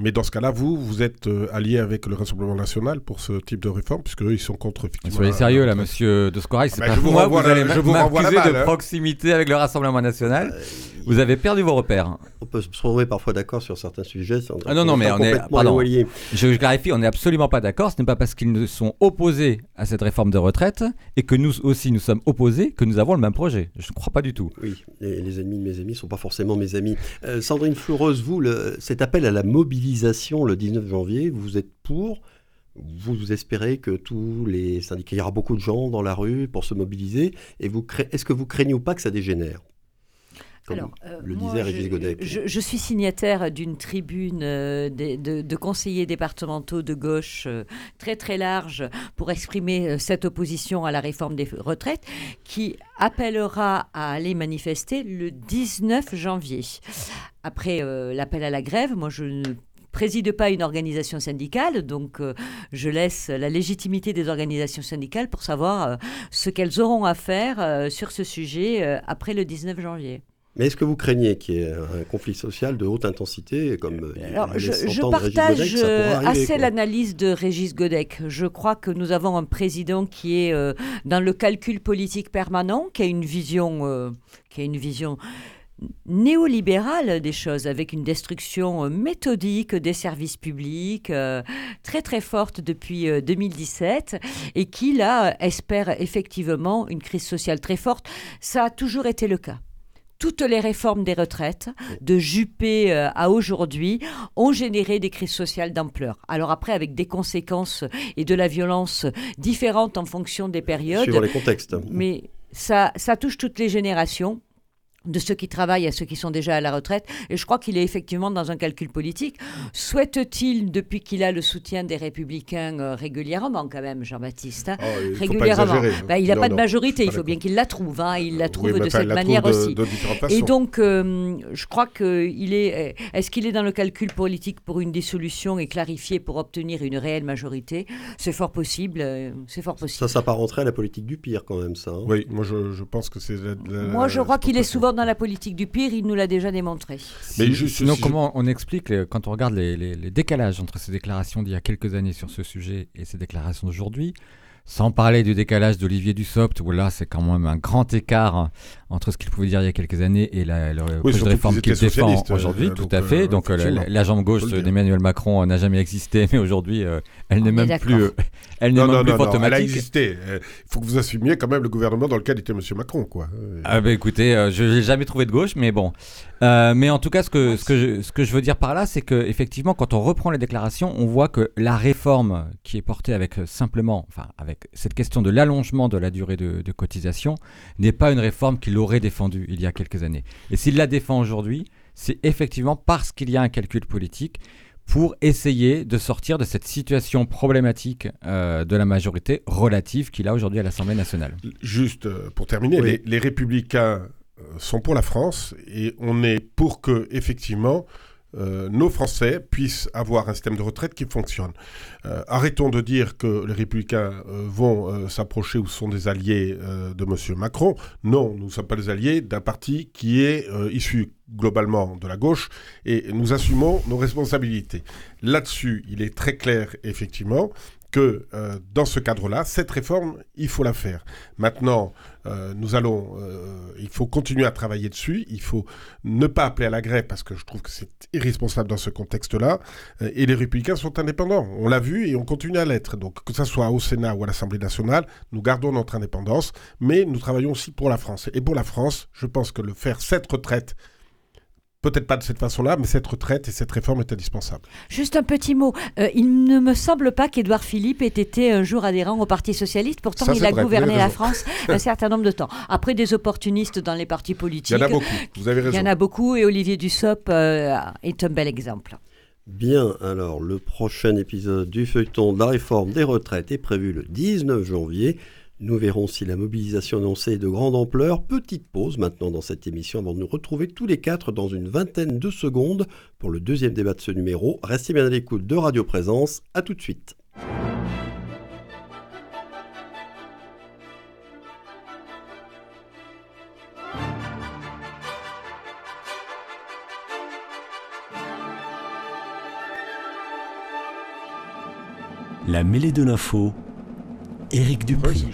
Mais dans ce cas-là, vous, vous êtes euh, allié avec le Rassemblement national pour ce type de réforme, puisque eux, ils sont contre effectivement. Soyez sérieux là, monsieur De Scorail, c'est ah, pas je vous moi, vous allez m'accuser de hein. proximité avec le Rassemblement national. Euh, vous avez perdu vos repères. On peut se trouver parfois d'accord sur certains sujets. Ah non, non, mais on est. Pardon, je, je, clarifie, on n'est absolument pas d'accord. Ce n'est pas parce qu'ils sont opposés à cette réforme de retraite et que nous aussi nous sommes opposés que nous avons le même projet. Je ne crois pas du tout. Oui, les, ennemis de mes amis ne sont pas forcément mes amis. Euh, Sandrine Floureuse, vous, le, cet appel à la mobilisation le 19 janvier, vous êtes pour vous espérez que tous les syndicats, il y aura beaucoup de gens dans la rue pour se mobiliser, et vous est-ce que vous craignez ou pas que ça dégénère? Alors, euh, le. Je, suis signataire d'une tribune euh, de, conseillers départementaux de gauche euh, très très large pour exprimer cette opposition à la réforme des retraites qui appellera à aller manifester le 19 janvier. Après l'appel à la grève, moi je ne préside pas une organisation syndicale, donc je laisse la légitimité des organisations syndicales pour savoir ce qu'elles auront à faire sur ce sujet après le 19 janvier. Mais est-ce que vous craignez qu'il y ait un conflit social de haute intensité comme Alors, je, je partage euh, assez l'analyse de Régis Godec. Je crois que nous avons un président qui est euh, dans le calcul politique permanent, qui a une vision, euh, qui a une vision néolibérale des choses, avec une destruction méthodique des services publics très très forte depuis 2017 et qui là espère effectivement une crise sociale très forte. Ça a toujours été le cas toutes les réformes des retraites, de Juppé euh, à aujourd'hui, ont généré des crises sociales d'ampleur. Alors après, avec des conséquences et de la violence différentes en fonction des périodes. Suivant les contextes. Mais ça, ça touche toutes les générations de ceux qui travaillent à ceux qui sont déjà à la retraite. Et je crois qu'il est effectivement dans un calcul politique. Souhaite-t-il, depuis qu'il a le soutien des républicains euh, régulièrement, quand même, Jean-Baptiste hein, oh, Régulièrement? Hein. Bah, il n'a pas de majorité, il faut bien qu'il la trouve. Hein, il la trouve de cette manière aussi. Et donc, euh, je crois qu'il est. Euh, est-ce qu'il est dans le calcul politique pour une dissolution et clarifié pour obtenir une réelle majorité? C'est fort possible. c'est fort possible. Ça s'apparenterait à la politique du pire, quand même, ça. Oui, moi, je, pense que c'est. Moi, je crois qu'il est souvent dans la politique du pire, il nous l'a déjà démontré. Mais sinon, comment on explique, quand on regarde les, décalages entre ces déclarations d'il y a quelques années sur ce sujet et ces déclarations d'aujourd'hui, sans parler du décalage d'Olivier Dussopt, où là c'est quand même un grand écart entre ce qu'il pouvait dire il y a quelques années et la, réforme qu'il défend aujourd'hui, euh, tout à fait. Euh, donc euh, la, jambe gauche d'Emmanuel Macron n'a jamais existé, mais aujourd'hui elle n'est même plus, elle n'est même plus fantomatique. Elle a existé. Il faut que vous assumiez quand même le gouvernement dans lequel était M. Macron, quoi. Ah bah écoutez, je n'ai jamais trouvé de gauche, mais bon. mais en tout cas, ce que, ce que, je, ce que je veux dire par là, c'est que effectivement, quand on reprend les déclarations, on voit que la réforme qui est portée avec simplement, enfin avec cette question de l'allongement de la durée de, de cotisation, n'est pas une réforme qui aurait défendu il y a quelques années. Et s'il la défend aujourd'hui, c'est effectivement parce qu'il y a un calcul politique pour essayer de sortir de cette situation problématique euh, de la majorité relative qu'il a aujourd'hui à l'Assemblée nationale. Juste euh, pour terminer, les, républicains euh, sont pour la France et on est pour que, effectivement, euh, nos Français puissent avoir un système de retraite qui fonctionne. Euh, arrêtons de dire que les républicains euh, vont s'approcher ou sont des alliés de M. Macron. Non, nous ne sommes pas des alliés d'un parti qui est issu globalement de la gauche et nous assumons nos responsabilités. Là-dessus, il est très clair, effectivement, que euh, dans ce cadre-là, cette réforme, il faut la faire. Maintenant, euh, nous allons, euh, il faut continuer à travailler dessus. Il faut ne pas appeler à la grève parce que je trouve que c'est irresponsable dans ce contexte-là. et les républicains sont indépendants. On l'a vu et on continue à l'être. Donc que ce soit au Sénat ou à l'Assemblée nationale, nous gardons notre indépendance, mais nous travaillons aussi pour la France. Et pour la France, je pense que le faire cette retraite Peut-être pas de cette façon-là, mais cette retraite et cette réforme est indispensable. Juste un petit mot. Euh, il ne me semble pas qu'Édouard Philippe ait été un jour adhérent au Parti Socialiste. Pourtant, il a gouverné la France <laughs> un certain nombre de temps. Après, des opportunistes dans les partis politiques. Il y en a beaucoup, vous avez raison. Il y en a beaucoup et Olivier Dussopt euh, est un bel exemple. Bien, alors le prochain épisode du feuilleton de la réforme des retraites est prévu le 19 janvier. Nous verrons si la mobilisation annoncée est de grande ampleur. Petite pause maintenant dans cette émission avant de nous retrouver tous les quatre dans une vingtaine de secondes pour le deuxième débat de ce numéro. Restez bien à l'écoute de Radio Présence. À tout de suite. La mêlée de l'info Éric Dupri.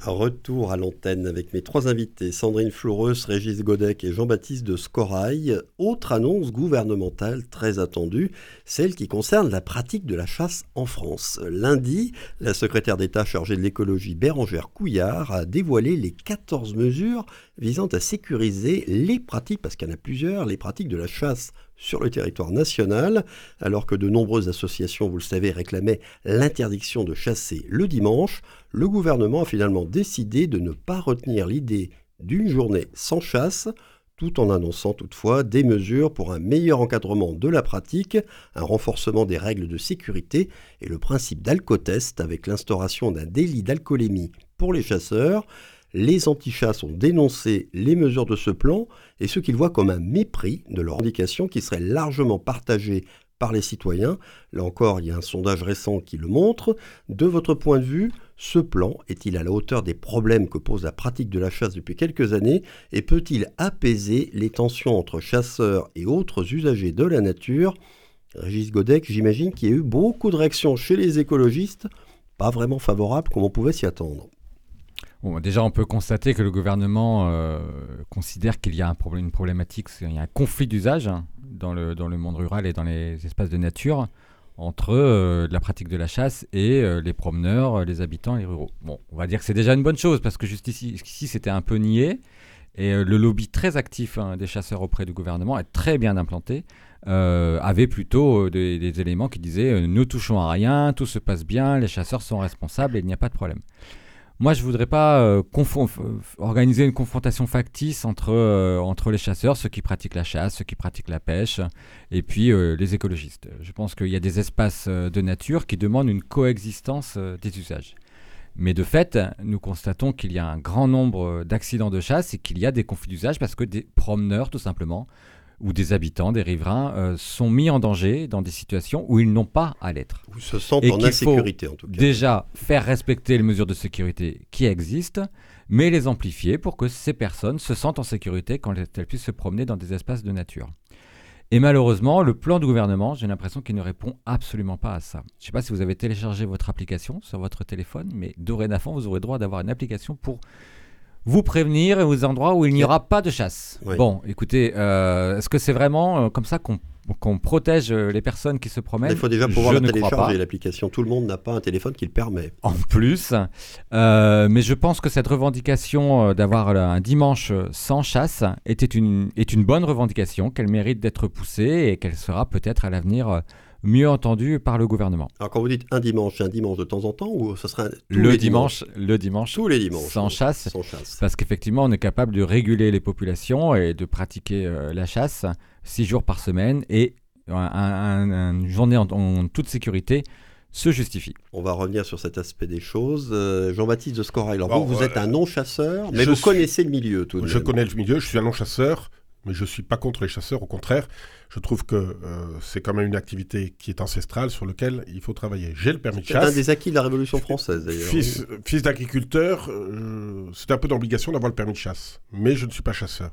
Retour à l'antenne avec mes trois invités, Sandrine Floureus, Régis Godec et Jean-Baptiste de Scorail. Autre annonce gouvernementale très attendue, celle qui concerne la pratique de la chasse en France. Lundi, la secrétaire d'État chargée de l'écologie Bérangère Couillard a dévoilé les 14 mesures visant à sécuriser les pratiques, parce qu'il y en a plusieurs, les pratiques de la chasse sur le territoire national, alors que de nombreuses associations, vous le savez, réclamaient l'interdiction de chasser le dimanche, le gouvernement a finalement décidé de ne pas retenir l'idée d'une journée sans chasse, tout en annonçant toutefois des mesures pour un meilleur encadrement de la pratique, un renforcement des règles de sécurité et le principe d'alcotest avec l'instauration d'un délit d'alcoolémie pour les chasseurs, les antichasses ont dénoncé les mesures de ce plan et ce qu'ils voient comme un mépris de leur indication qui serait largement partagé par les citoyens. Là encore, il y a un sondage récent qui le montre. De votre point de vue, ce plan est-il à la hauteur des problèmes que pose la pratique de la chasse depuis quelques années et peut-il apaiser les tensions entre chasseurs et autres usagers de la nature? Régis Godec, j'imagine qu'il y a eu beaucoup de réactions chez les écologistes, pas vraiment favorables comme on pouvait s'y attendre déjà, on peut constater que le gouvernement euh, considère qu'il y a un problème, une problématique, il y a un conflit d'usage hein, dans, le, dans le monde rural et dans les espaces de nature entre euh, la pratique de la chasse et euh, les promeneurs, les habitants, les ruraux. Bon, on va dire que c'est déjà une bonne chose parce que juste ici, c'était un peu nié et le lobby très actif hein, des chasseurs auprès du gouvernement est très bien implanté. avait plutôt des, éléments qui disaient ne touchons à rien, tout se passe bien, les chasseurs sont responsables et il n'y a pas de problème. Moi, je voudrais pas euh, organiser une confrontation factice entre, euh, entre les chasseurs, ceux qui pratiquent la chasse, ceux qui pratiquent la pêche, et puis euh, les écologistes. Je pense qu'il y a des espaces de nature qui demandent une coexistence des usages. Mais de fait, nous constatons qu'il y a un grand nombre d'accidents de chasse et qu'il y a des conflits d'usage parce que des promeneurs, tout simplement, où des habitants, des riverains, euh, sont mis en danger dans des situations où ils n'ont pas à l'être. Ou se sentent en insécurité, en tout cas. Déjà, faire respecter les mesures de sécurité qui existent, mais les amplifier pour que ces personnes se sentent en sécurité quand elles puissent se promener dans des espaces de nature. Et malheureusement, le plan du gouvernement, j'ai l'impression qu'il ne répond absolument pas à ça. Je ne sais pas si vous avez téléchargé votre application sur votre téléphone, mais dorénavant, vous aurez droit d'avoir une application pour vous prévenir aux endroits où il n'y aura pas de chasse. Bon, écoutez, euh, est-ce que c'est vraiment euh, comme ça qu'on protège euh, les personnes qui se promènent? Il faut déjà pouvoir la télécharger, l'application. Tout le monde n'a pas un téléphone qui le permet. En plus. mais je pense que cette revendication d'avoir un dimanche sans chasse était une, est une bonne revendication, qu'elle mérite d'être poussée et qu'elle sera peut-être à l'avenir mieux entendu par le gouvernement. Alors quand vous dites un dimanche, c'est un dimanche de temps en temps ou ce sera le dimanche, le dimanche tous les dimanches sans chasse, sans chasse. parce qu'effectivement on est capable de réguler les populations et de pratiquer euh, la chasse six jours par semaine et une journée en, toute sécurité se justifie. On va revenir sur cet aspect des choses. Euh, Jean-Baptiste de Scorail, alors vous, vous êtes un non-chasseur, mais vous connaissez le milieu tout de Je connais le milieu, je suis un non-chasseur, mais je ne suis pas contre les chasseurs, au contraire, je trouve que euh, c'est quand même une activité qui est ancestrale sur laquelle il faut travailler. J'ai le permis de chasse. C'est un des acquis de la Révolution française, d'ailleurs. Fils, fils d'agriculteur, euh, c'est un peu d'obligation d'avoir le permis de chasse, mais je ne suis pas chasseur.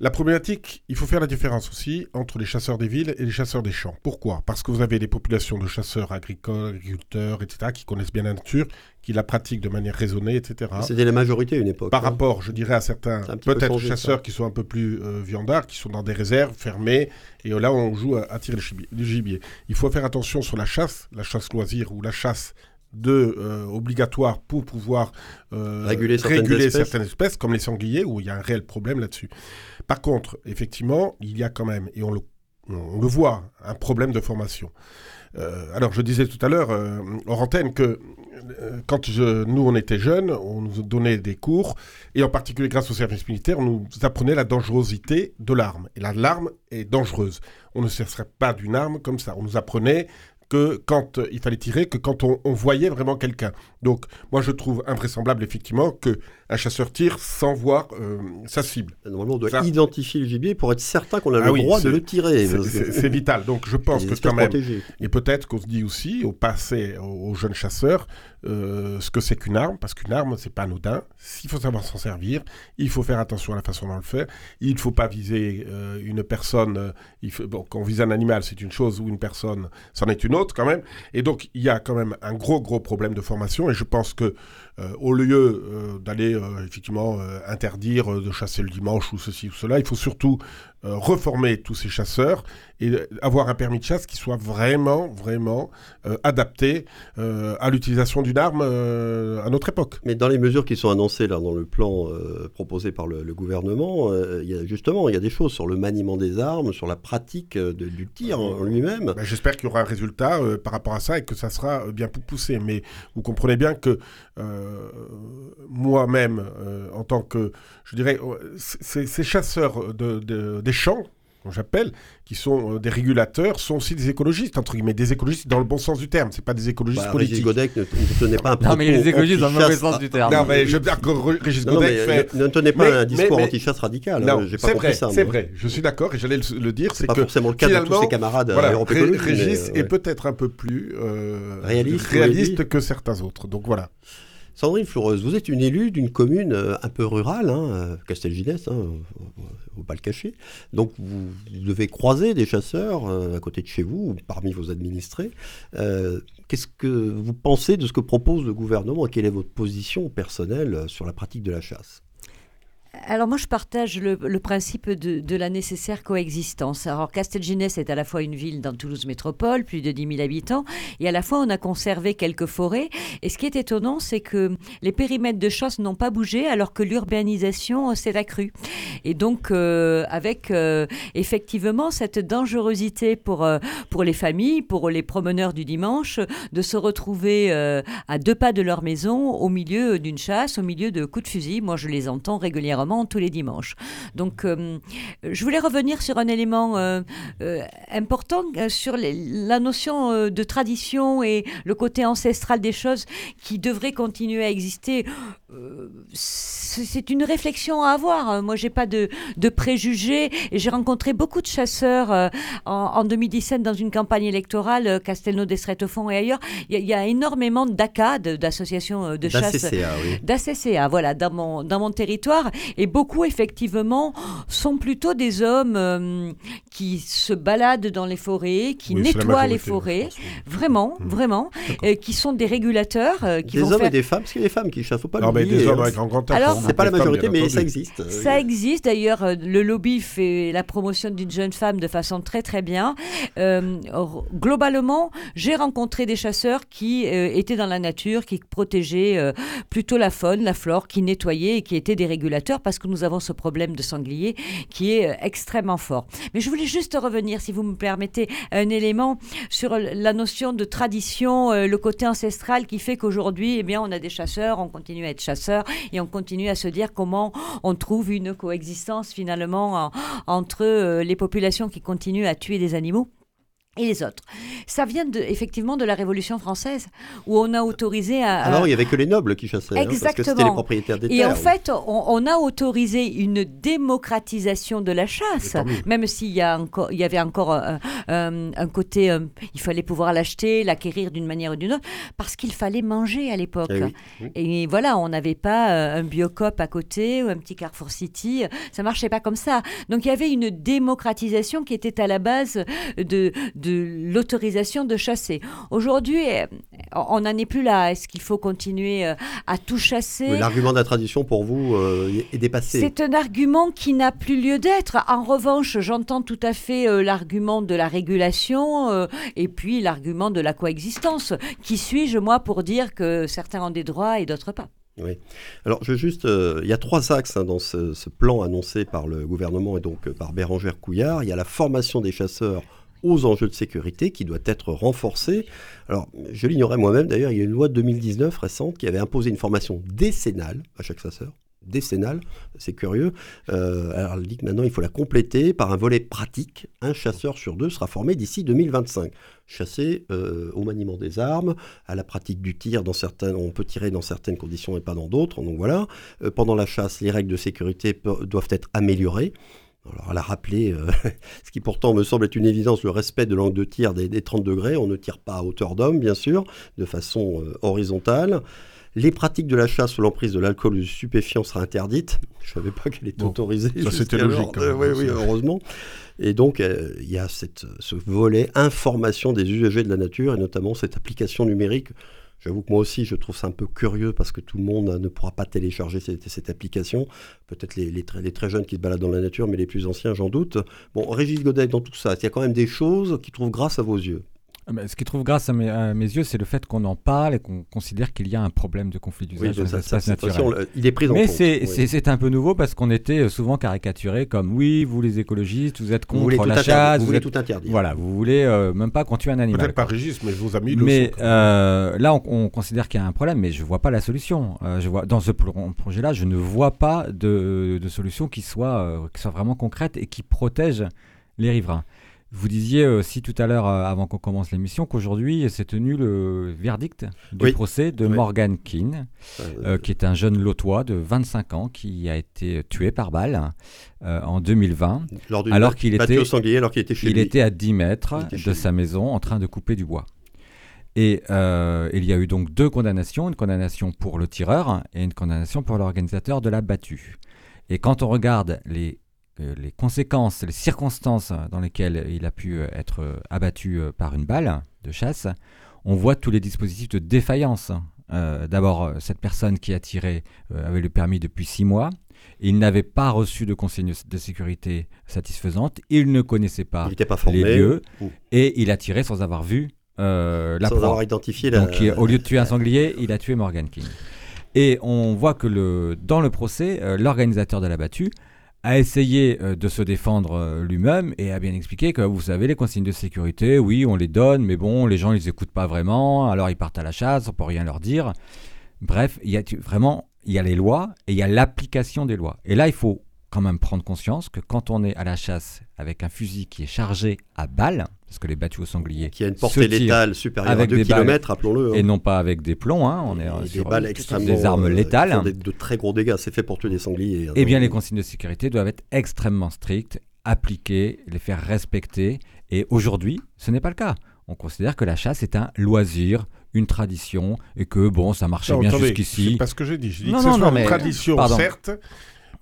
La problématique, il faut faire la différence aussi entre les chasseurs des villes et les chasseurs des champs. Pourquoi? Parce que vous avez des populations de chasseurs agricoles, agriculteurs, etc., qui connaissent bien la nature, qui la pratiquent de manière raisonnée, etc. C'était la majorité à une époque. Par hein. rapport, je dirais, à certains, peut-être chasseurs qui sont un peu plus euh, viandards, qui sont dans des réserves fermées, et là, on joue à, tirer le gibier. Il faut faire attention sur la chasse, la chasse loisir ou la chasse de euh, obligatoire pour pouvoir euh, réguler, certaines, espèces. comme les sangliers, où il y a un réel problème là-dessus. Par contre, effectivement, il y a quand même, et on le, voit, un problème de formation. Euh, alors, je disais tout à l'heure, hors antenne, que quand nous, on était jeunes, on nous donnait des cours, et en particulier grâce au service militaire, on nous apprenait la dangerosité de l'arme. Et l'arme est dangereuse. On ne se serait pas d'une arme comme ça. On nous apprenait que quand euh, il fallait tirer, que quand on, voyait vraiment quelqu'un. Donc, moi, je trouve invraisemblable, effectivement, que un chasseur tire sans voir euh, sa cible. Normalement, on doit identifier le gibier pour être certain qu'on a ah le droit de le tirer. C'est vital. Donc, je pense que quand même... Et peut-être qu'on se dit aussi, au passé, aux jeunes chasseurs, euh, ce que c'est qu'une arme, parce qu'une arme, c'est pas anodin. S'il faut savoir s'en servir, il faut faire attention à la façon dont on le fait. Il ne faut pas viser euh, une personne. Euh, quand on vise un animal, c'est une chose, ou une personne, c'en est une autre quand même. Et donc, il y a quand même un gros, gros problème de formation. Et je pense que au lieu d'aller effectivement interdire de chasser le dimanche ou ceci ou cela, il faut surtout reformer tous ces chasseurs et avoir un permis de chasse qui soit vraiment, vraiment euh, adapté euh, à l'utilisation d'une arme euh, à notre époque. Mais dans les mesures qui sont annoncées là, dans le plan proposé par le, gouvernement, il y a, justement, il y a des choses sur le maniement des armes, sur la pratique du tir en lui-même. Ben, j'espère qu'il y aura un résultat par rapport à ça et que ça sera bien poussé. Mais vous comprenez bien que moi-même, en tant que, je dirais, ces chasseurs de, des champs, j'appelle, qui sont euh, des régulateurs, sont aussi des écologistes, entre guillemets, des écologistes dans le bon sens du terme, c'est pas des écologistes bah, politiques. Régis Godec ne, tenait pas un propos Non, mais les écologistes dans le mauvais sens du terme. Non, mais je veux dire que Régis Godec fait... Ne, tenait pas un discours anti-chasse radical, non, j'ai pas compris ça. C'est vrai, je suis d'accord, et j'allais le, dire, c'est que... pas forcément le cas de tous ses camarades voilà, Régis est peut-être un peu plus euh, réaliste que certains autres, donc voilà. Sandrine Fleureuse, vous êtes une élue d'une commune euh, un peu rurale, hein, Castelginès, hein, ne faut pas le cacher. Donc vous, devez croiser des chasseurs euh, à côté de chez vous ou parmi vos administrés. Euh, qu'est-ce que vous pensez de ce que propose le gouvernement et quelle est votre position personnelle sur la pratique de la chasse? Alors moi, je partage le, principe de, la nécessaire coexistence. Alors Castelginès est à la fois une ville dans Toulouse Métropole, plus de 10 000 habitants, et à la fois on a conservé quelques forêts. Et ce qui est étonnant, c'est que les périmètres de chasse n'ont pas bougé alors que l'urbanisation s'est accrue. Et donc euh, avec euh, effectivement cette dangerosité pour, euh, pour les familles, pour les promeneurs du dimanche, de se retrouver à deux pas de leur maison au milieu d'une chasse, au milieu de coups de fusil. Moi, je les entends régulièrement tous les dimanches. Donc, euh, je voulais revenir sur un élément euh, euh, important, sur la notion de tradition et le côté ancestral des choses qui devrait continuer à exister. c'est une réflexion à avoir. Moi, j'ai pas de, préjugés. J'ai rencontré beaucoup de chasseurs en, 2017 dans une campagne électorale, Castelnau, Destretefond et ailleurs. Il y, a énormément d'ACA, d'associations de chasse. D'ACCA, voilà, dans mon, dans mon territoire. Et beaucoup, effectivement, sont plutôt des hommes euh, qui se baladent dans les forêts, qui nettoient les forêts, vraiment, mmh. vraiment, euh, qui sont des régulateurs. Euh, qui des hommes et des femmes, parce qu'il y a des femmes qui chassent, faut pas non, mais des hommes avec un grand Alors, c'est pas la majorité, mais ça existe. Ça existe, d'ailleurs, le lobby fait la promotion d'une jeune femme de façon très très bien. globalement, j'ai rencontré des chasseurs qui étaient dans la nature, qui protégeaient plutôt la faune, la flore, qui nettoyaient et qui étaient des régulateurs parce que nous avons ce problème de sanglier qui est euh, extrêmement fort. Mais je voulais juste revenir, si vous me permettez, un élément sur la notion de tradition, euh, le côté ancestral qui fait qu'aujourd'hui, eh bien, on a des chasseurs, on continue à être chasseurs et on continue à se dire comment on trouve une coexistence finalement entre euh, les populations qui continuent à tuer des animaux et les autres. Ça vient de, effectivement de la Révolution française, où on a autorisé à... Alors, il n'y avait que les nobles qui chassaient, hein, parce que c'était les propriétaires des terres. Et en fait, on, a autorisé une démocratisation de la chasse, même s'il y, a encore, il y avait encore euh, euh, un côté, euh, il fallait pouvoir l'acheter, l'acquérir d'une manière ou d'une autre, parce qu'il fallait manger à l'époque. Eh et, voilà, on n'avait pas un Biocop à côté ou un petit Carrefour City, ça marchait pas comme ça. Donc il y avait une démocratisation qui était à la base de de l'autorisation de chasser. Aujourd'hui, euh, on n'en est plus là. Est-ce qu'il faut continuer euh, à tout chasser? L'argument de la tradition, pour vous, euh, est dépassé. C'est un argument qui n'a plus lieu d'être. En revanche, j'entends tout à fait l'argument de la régulation et puis l'argument de la coexistence. Qui suis-je, moi, pour dire que certains ont des droits et d'autres pas? Oui. Alors, je juste, il y a trois axes hein, dans ce, ce, plan annoncé par le gouvernement et donc par Bérangère Couillard. Il y a la formation des chasseurs aux enjeux de sécurité qui doit être renforcée. Alors, je l'ignorais moi-même d'ailleurs, il y a une loi de 2019 récente qui avait imposé une formation décennale à chaque chasseur décennale, c'est curieux. Euh, alors elle dit que maintenant il faut la compléter par un volet pratique. Un chasseur sur deux sera formé d'ici 2025. Chasser euh, au maniement des armes, à la pratique du tir, dans certaines, on peut tirer dans certaines conditions et pas dans d'autres. Donc voilà. Euh, pendant la chasse, les règles de sécurité doivent être améliorées. Alors, elle a rappelé, euh, <laughs> ce qui pourtant me semble être une évidence, le respect de l'angle de tir des, 30 degrés. On ne tire pas à hauteur d'homme, bien sûr, de façon euh, horizontale. Les pratiques de la chasse sous l'emprise de l'alcool ou du stupéfiant sera interdite. Je ne savais pas qu'elle était autorisée. Ça, c'était logique. Hein, oui, oui, heureusement. Et donc, euh, il y a cette, ce volet information des usagers de la nature, et notamment cette application numérique J'avoue que moi aussi, je trouve ça un peu curieux parce que tout le monde ne pourra pas télécharger cette, application. Peut-être les, les, très jeunes qui se baladent dans la nature, mais les plus anciens, j'en doute. Bon, Régis Godet, dans tout ça, il y a quand même des choses qui trouvent grâce à vos yeux? Ah ce qui trouve grâce à mes, yeux, c'est le fait qu'on en parle et qu'on considère qu'il y a un problème de conflit d'usage dans l'espace naturel. il est pris en Mais compte. Mais c'est un peu nouveau parce qu'on était euh, souvent caricaturé comme oui, vous les écologistes, vous êtes contre la chasse. Vous, voulez tout interdire. Voilà, vous voulez euh, même pas qu'on tue un animal. Peut-être pas Régis, mais vos amis le Mais euh, là, on, considère qu'il y a un problème, mais je vois pas la solution. je vois, dans ce projet-là, je ne vois pas de, de solution qui soit, qui soit vraiment concrète et qui protège les riverains. Vous disiez aussi tout à l'heure, euh, avant qu'on commence l'émission, qu'aujourd'hui s'est tenu le verdict du procès de Morgan Keane, euh, qui est un jeune lotois de 25 ans qui a été tué par balle euh, en 2020, alors qu'il était, alors qu'il était, chez il était à 10 mètres de sa maison en train de couper du bois. Et il y a eu donc deux condamnations, une condamnation pour le tireur et une condamnation pour l'organisateur de la battue. Et quand on regarde les les conséquences, les circonstances dans lesquelles il a pu euh, être euh, abattu euh, par une balle de chasse, on voit tous les dispositifs de défaillance. D'abord, cette personne qui a tiré avait le permis depuis six mois. Il n'avait pas reçu de consigne de sécurité satisfaisante. Il ne connaissait pas, les lieux. Et il a tiré sans avoir vu la sans avoir identifié la... Donc, au lieu de tuer un sanglier, il a tué Morgan King. Et on voit que le, dans le procès, l'organisateur de la battue a essayé euh, de se défendre euh, lui-même et a bien expliqué que vous savez les consignes de sécurité, oui, on les donne, mais bon, les gens ils écoutent pas vraiment, alors ils partent à la chasse, on peut rien leur dire. Bref, il y a vraiment il y a les lois et il y a l'application des lois. Et là, il faut quand même prendre conscience que quand on est à la chasse avec un fusil qui est chargé à balles, parce que les battus au sanglier qui a une portée létale supérieure à 2 km, rappelons-le. Hein. Et non pas avec des plombs, hein, on est sur des balles extrêmement, des armes euh, létales. de très gros dégâts, c'est fait pour tuer des sangliers. Hein, eh bien, les consignes de sécurité doivent être extrêmement strictes, appliquées, les faire respecter. Et aujourd'hui, ce n'est pas le cas. On considère que la chasse est un loisir, une tradition, et que bon, ça marchait bien jusqu'ici. C'est pas ce que j'ai dit. Je dis que c'est une tradition, certes,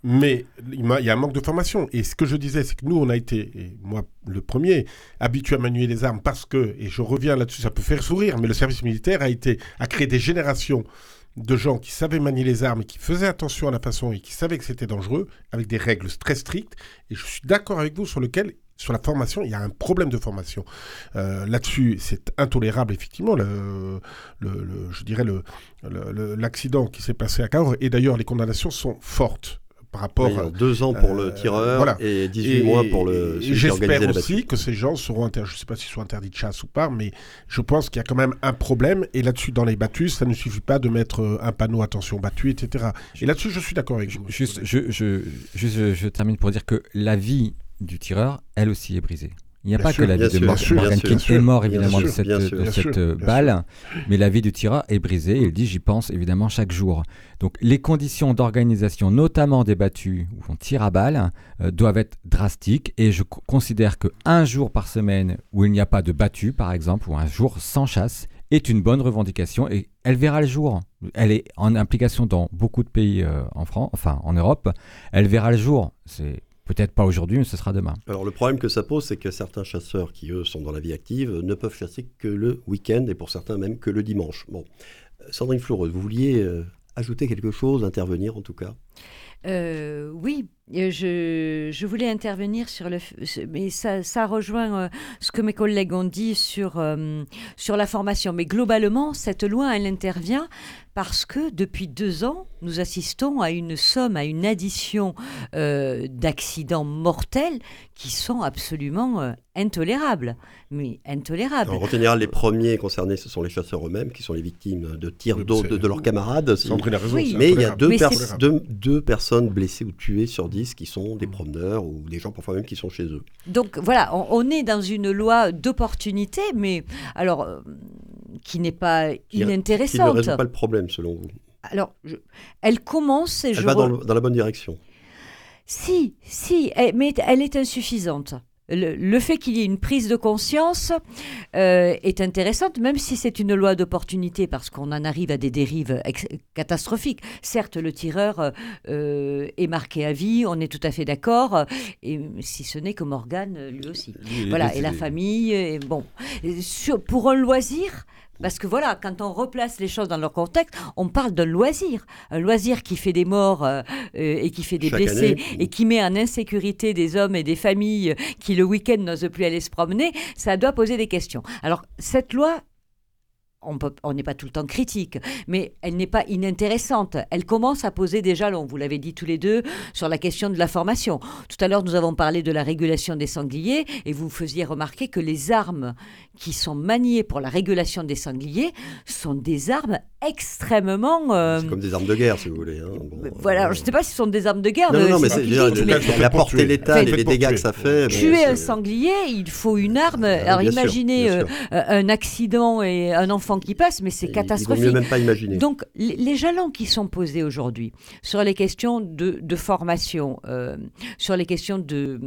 mais il, y a un manque de formation. Et ce que je disais, c'est que nous, on a été, et moi le premier, habitué à manier les armes parce que, et je reviens là-dessus, ça peut faire sourire, mais le service militaire a été, a créé des générations de gens qui savaient manier les armes et qui faisaient attention à la façon et qui savaient que c'était dangereux, avec des règles très strictes. Et je suis d'accord avec vous sur lequel sur la formation, il y a un problème de formation. Euh, là-dessus, c'est intolérable, effectivement, le, je dirais l'accident qui s'est passé à Cahors. Et d'ailleurs, les condamnations sont fortes par rapport à deux ans pour le euh, tireur et 18 mois pour le j'espère aussi que ces gens seront interdits je ne sais pas s'ils sont interdits de chasse ou pas mais je pense qu'il y a quand même un problème. Et là-dessus dans les battus ça ne suffit pas de mettre euh, un panneau attention battu etc et là-dessus je suis d'accord avec vous juste je, je, je, je termine pour dire que la vie du tireur elle aussi est brisée Il n'y a Bien pas sûr, que la vie de sûr, Morgan King est mort évidemment de cette, de balle, mais la vie du Tira est brisée. Il dit j'y pense évidemment chaque jour. Donc les conditions d'organisation, notamment des battues où on tire à balle, euh, doivent être drastiques. Et je co- considère que un jour par semaine où il n'y a pas de battu, par exemple, ou un jour sans chasse, est une bonne revendication et elle verra le jour. Elle est en implication dans beaucoup de pays euh, en France, enfin en Europe. Elle verra le jour. C'est peut-être pas aujourd'hui, mais ce sera demain. Alors le problème que ça pose, c'est que certains chasseurs qui, eux, sont dans la vie active, ne peuvent chasser que le week-end et pour certains même que le dimanche. Bon. Sandrine Floureuse, vous vouliez euh, ajouter quelque chose, intervenir en tout cas? Euh, oui, euh, je, je voulais intervenir sur le, mais ça, ça rejoint euh, ce que mes collègues ont dit sur euh, sur la formation. Mais globalement, cette loi, elle intervient parce que depuis deux ans, nous assistons à une somme, à une addition euh, d'accidents mortels qui sont absolument euh, intolérables, mais intolérables. Alors, En général, les premiers concernés, ce sont les chasseurs eux-mêmes, qui sont les victimes de tirs d'eau de, de leurs camarades. A raison. Oui. Mais il y a pers- deux personnes blessées ou tuées sur dix qui sont des promeneurs ou des gens parfois même qui sont chez eux. Donc voilà, on, on est dans une loi d'opportunité, mais alors euh, qui n'est pas Qui- Qui ne inintéressante. résout pas le problème, selon vous? Alors, je- elle commence et Elle je va re- dans, le- dans la bonne direction. Si, si, elle- mais elle est insuffisante. Le, le fait qu'il y ait une prise de conscience euh, est intéressante, même si c'est une loi d'opportunité, parce qu'on en arrive à des dérives catastrophiques. Certes, le tireur euh, est marqué à vie, on est tout à fait d'accord, et si ce n'est que Morgane, lui aussi. Voilà, et la famille, et bon. Sur- pour un loisir, parce que voilà, quand on replace les choses dans leur contexte, on parle d'un loisir. Un loisir qui fait des morts euh, euh, et qui fait des Chaque blessés année. et qui met en insécurité des hommes et des familles qui le week-end n'osent plus aller se promener, ça doit poser des questions. Alors, cette loi. On n'est pas tout le temps critique, mais elle n'est pas inintéressante. Elle commence à poser déjà, là, on vous l'avez dit tous les deux, sur la question de la formation. Tout à l'heure, nous avons parlé de la régulation des sangliers et vous faisiez remarquer que les armes qui sont maniées pour la régulation des sangliers sont des armes extrêmement. euh, C'est comme des armes de guerre, si vous voulez. hein. Bon, voilà, euh, alors, je ne sais pas si ce sont des armes de guerre. Non, non, non, mais c'est la, portée létale et les dégâts tuer. que ça fait. bon, Tuer un sanglier, il faut une arme. Ah, Alors bien sûr, imaginez un accident et un enfant qui passe, mais c'est Il catastrophique. mieux même pas imaginer. Donc, les les jalons qui sont posés aujourd'hui sur les questions de, de formation, euh, sur les questions de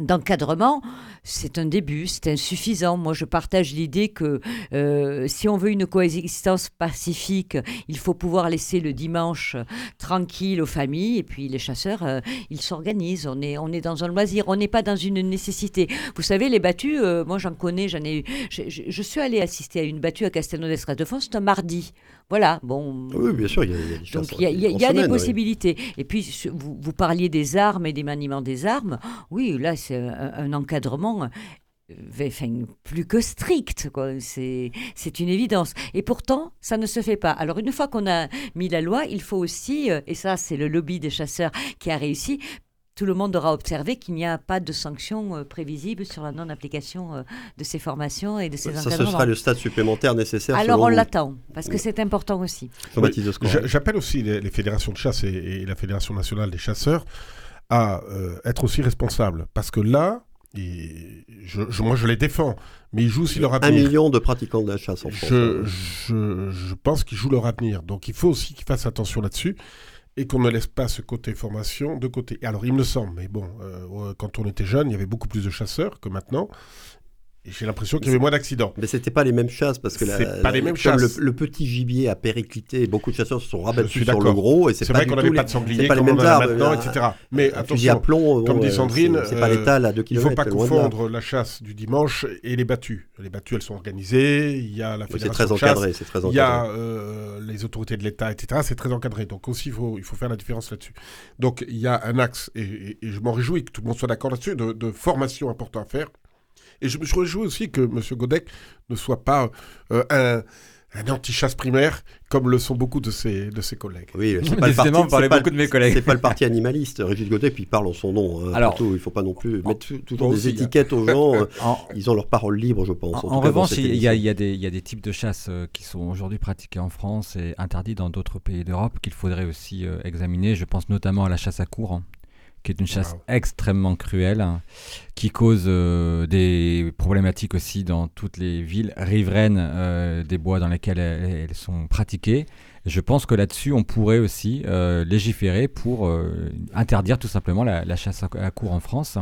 d'encadrement, c'est un début, c'est insuffisant. Moi, je partage l'idée que euh, si on veut une coexistence pacifique, il faut pouvoir laisser le dimanche tranquille aux familles. Et puis les chasseurs, euh, ils s'organisent. On est, on est dans un loisir, on n'est pas dans une nécessité. Vous savez, les battues, euh, moi j'en connais, j'en ai eu. Je, suis allée assister à une battue à Castelnau d'Estras de Fons, c'est un mardi. Voilà, bon. Oui, bien sûr, il y a, il y a des chasses Donc il y a, il y a- en il y a des semaine, oui. possibilités. Et puis vous, vous parliez des armes et des maniements des armes. Oui, là c'est un, un encadrement euh, enfin, plus que strict. quoi. C'est c'est une évidence. Et pourtant, ça ne se fait pas. Alors une fois qu'on a mis la loi, il faut aussi, euh, et ça c'est le lobby des chasseurs qui a réussi, tout le monde aura observé qu'il n'y a pas de sanctions euh, prévisibles sur la non-application euh, de ces formations et de ces Ça, ce sera le stade supplémentaire nécessaire. Alors selon on l'attend, parce que c'est important aussi. J'appelle aussi les, les fédérations de chasse et, et la Fédération nationale des chasseurs à euh, être aussi responsables. Parce que là, et je, je- moi je les défends, mais ils jouent aussi leur Un avenir. million de pratiquants de la chasse en France. Je, hein. je, je pense qu'ils jouent leur avenir. Donc il faut aussi qu'ils fassent attention là-dessus et qu'on ne laisse pas ce côté formation de côté. Alors il me semble, mais bon, euh, quand on était jeune, il y avait beaucoup plus de chasseurs que maintenant. J'ai l'impression qu'il y avait moins d'accidents. Mais c'était pas les mêmes chasses parce que la- pas les mêmes comme chasses. Le, le petit gibier a périclité, beaucoup de chasseurs se sont rabattus sur le gros et c'est vrai qu'on n'avait les- pas de sanglier pas les comme on mêmes a arbres, maintenant, etc. Mais un fusil à attention, plomb, comme dit Sandrine, c'est- pas euh, l'étal à 2 il km. ne faut pas confondre la chasse du dimanche et les battues. Les battues, elles sont organisées, il y a la fédération très encadré, c'est très il y a encadré. euh, les autorités de l'État, etc. C'est très encadré. Donc aussi, il faut, il faut faire la différence là-dessus. Donc il y a un axe, et, et- et je m'en réjouis que tout le monde soit d'accord là-dessus, de, de formation important à faire. Et je me réjouis aussi que M. Godec ne soit pas euh, un, un anti-chasse primaire, comme le sont beaucoup de ses, de ses collègues. Oui, c'est pas le parti, pas beaucoup le- de mes collègues. C'est pas le parti animaliste, Régis Godet, puis il parle en son nom. hein, Alors, il faut pas non plus en- mettre tout- des aussi, hein. étiquettes aux gens. euh, En, Ils ont leur parole libre, je pense. En, revanche, il y, a, émission. il y a des, il y a des types de chasse euh, qui sont aujourd'hui pratiqués en France et interdits dans d'autres pays d'Europe qu'il faudrait aussi euh, examiner. Je pense notamment à la chasse à cours, hein, qui est une chasse extrêmement cruelle, hein, qui cause euh, des problématiques aussi dans toutes les villes riveraines euh, des bois dans lesquels elles, sont pratiquées. Je pense que là-dessus, on pourrait aussi euh, légiférer pour interdire tout simplement la, chasse à, cour en France.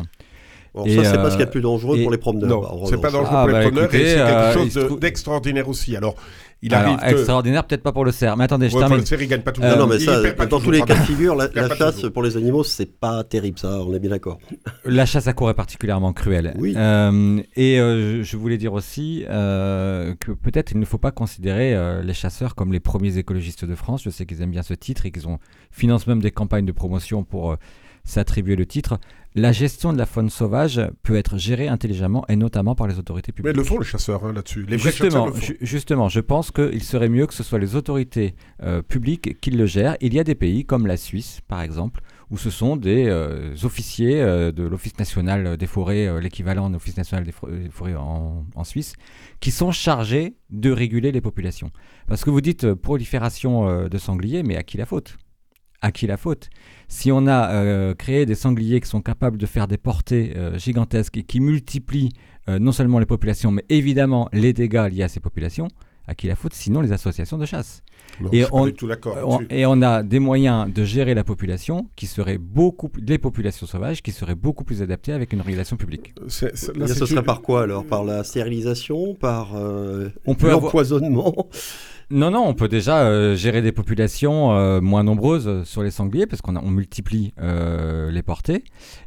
Bon, ça, c'est pas ce qu'il y a de plus dangereux pour les promeneurs. Non, c'est pas dangereux pour les ah, bah, promeneurs et c'est quelque chose d'extraordinaire aussi. Alors, il Alors, extraordinaire, peut-être pas pour le cerf. Mais attendez, je termine. le cerf, il gagne pas tout le temps. non, mais ça, dans tous les cas de figure, la, chasse pour les animaux, c'est pas terrible, ça, on est bien d'accord. <laughs> La chasse à cour est particulièrement cruelle. Oui. Euh, et euh, je voulais dire aussi euh, que peut-être il ne faut pas considérer les chasseurs comme les premiers écologistes de France. Je sais qu'ils aiment bien ce titre et qu'ils ont financent même des campagnes de promotion pour s'attribuer le titre la gestion de la faune sauvage peut être gérée intelligemment et notamment par les autorités publiques. Mais le font les chasseurs hein, là-dessus. justement, justement, je pense qu'il serait mieux que ce soit les autorités euh, publiques qui le gèrent. Il y a des pays comme la Suisse, par exemple, où ce sont des euh, officiers euh, de l'Office national des forêts, l'équivalent de l'Office national des, forêts en, en, Suisse, qui sont chargés de réguler les populations. Parce que vous dites prolifération de sangliers, mais à qui la faute? À qui la faute. Si on a euh, créé des sangliers qui sont capables de faire des portées euh, gigantesques et qui multiplient euh, non seulement les populations, mais évidemment les dégâts liés à ces populations, à qui la faute Sinon les associations de chasse. et, on, et on a des moyens de gérer la population qui seraient beaucoup les populations sauvages qui seraient beaucoup plus adaptées avec une régulation publique. ce serait par quoi alors? Par la stérilisation? Par l'empoisonnement? Non, non, on peut déjà euh, gérer des populations euh, moins nombreuses sur les sangliers parce qu'on on multiplie euh, les portées.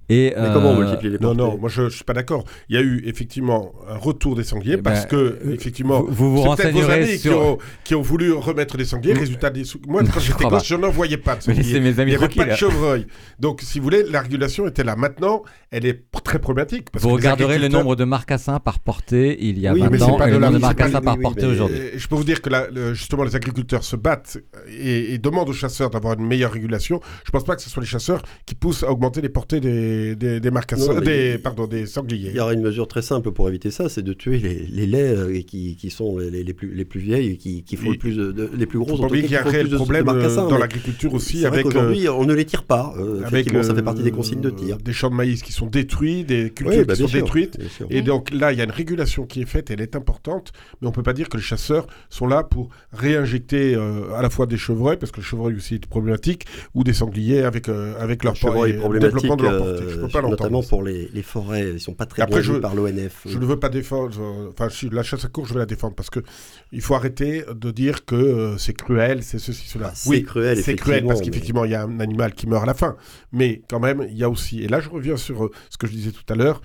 Et, Mais comment on multiplie les portées Non, non, moi je ne suis pas d'accord. Il y a eu effectivement un retour des sangliers eh parce ben, que, effectivement, vous vous, renseignerez sur... qui, ont, qui ont voulu remettre des sangliers. Résultat, des... moi quand j'étais gosse, je n'en voyais pas de sangliers. Mes amis Il n'y avait pas de chevreuil. Donc, si vous voulez, la régulation était là. Maintenant, elle est très problématique. vous regarderez le nombre de marcassins par portée il y a 20 ans et le nombre de marcassins par portée aujourd'hui. Je peux vous dire que justement les agriculteurs se battent et, demandent aux chasseurs d'avoir une meilleure régulation, je ne pense pas que ce soit les chasseurs qui poussent à augmenter les portées des, des, des des, pardon, des sangliers. Il y aura une mesure très simple pour éviter ça, c'est de tuer les, les laits euh, qui, qui, sont les, les, plus, les plus vieilles et qui, qui font le plus de, les plus grosses. Il y a un réel problème euh, dans l'agriculture aussi. avec Aujourd'hui, euh, on ne les tire pas. avec, ça fait partie des consignes de tir. Des champs de maïs qui sont détruits, des cultures bah, qui sont détruites. Et donc là, il y a une régulation qui est faite, elle est importante, mais on ne peut pas dire que les chasseurs sont là pour réinjecter euh, à la fois des chevreuils, parce que le chevreuil aussi est problématique, ou des sangliers avec, euh, avec leur développement de leur portée. Je peux pas notamment pour les, les, forêts, ils sont pas très Après, bien par l'ONF. Je ne veux pas défendre, euh, enfin, la chasse à courge, je vais la défendre, parce que il faut arrêter de dire que c'est cruel, c'est ceci, cela. Ah, oui, cruel, c'est cruel, parce qu'effectivement, il y a un animal qui meurt à la fin. Mais quand même, il y a aussi, et là, je reviens sur ce que je disais tout à l'heure,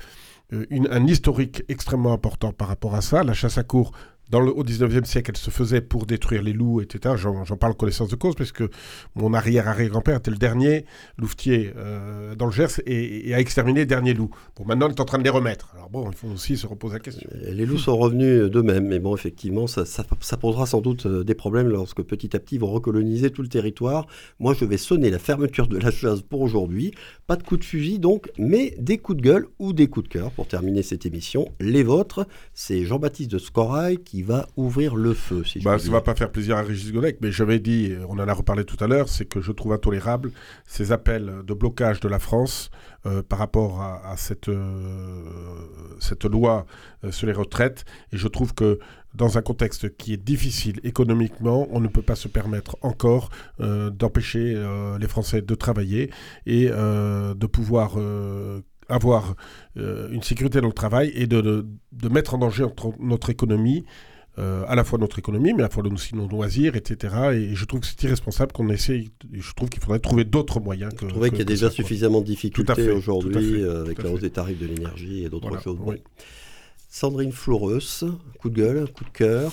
un historique extrêmement important par rapport à ça. La chasse à cour le, au 19e siècle, elle se faisait pour détruire les loups, etc. J'en parle connaissance de cause, parce que mon arrière-arrière-grand-père était le dernier louvetier euh, dans le Gers et, a exterminé les derniers loups. Bon, maintenant, on est en train de les remettre. Alors bon, il faut aussi se reposer la question. Euh, les loups sont revenus d'eux-mêmes, mais bon, effectivement, ça, ça, posera sans doute euh, des problèmes lorsque petit à petit ils vont recoloniser tout le territoire. Moi, je vais sonner la fermeture de la chasse pour aujourd'hui. Pas de coup de fusil, donc, mais des coups de gueule ou des coups de cœur pour terminer cette émission. Les vôtres, c'est Jean-Baptiste de Scorail qui va ouvrir le feu. Si bah, ça ne va pas faire plaisir à Régis Godec, mais j'avais dit, on en a reparlé tout à l'heure, c'est que je trouve intolérable ces appels de blocage de la France euh, par rapport à, cette, euh, cette loi euh, sur les retraites. Et je trouve que dans un contexte qui est difficile économiquement, on ne peut pas se permettre encore d'empêcher les Français de travailler et de pouvoir avoir une sécurité dans le travail et de, de, de mettre en danger notre économie euh, à la fois notre économie, mais à la fois aussi nos loisirs, etc. Et je trouve que c'est irresponsable qu'on essaye. Je trouve qu'il faudrait trouver d'autres moyens. Que, je trouvais qu'il y a déjà suffisamment de difficultés aujourd'hui euh, avec la hausse des tarifs de l'énergie et d'autres choses. Sandrine Floreus, coup de gueule, coup de cœur.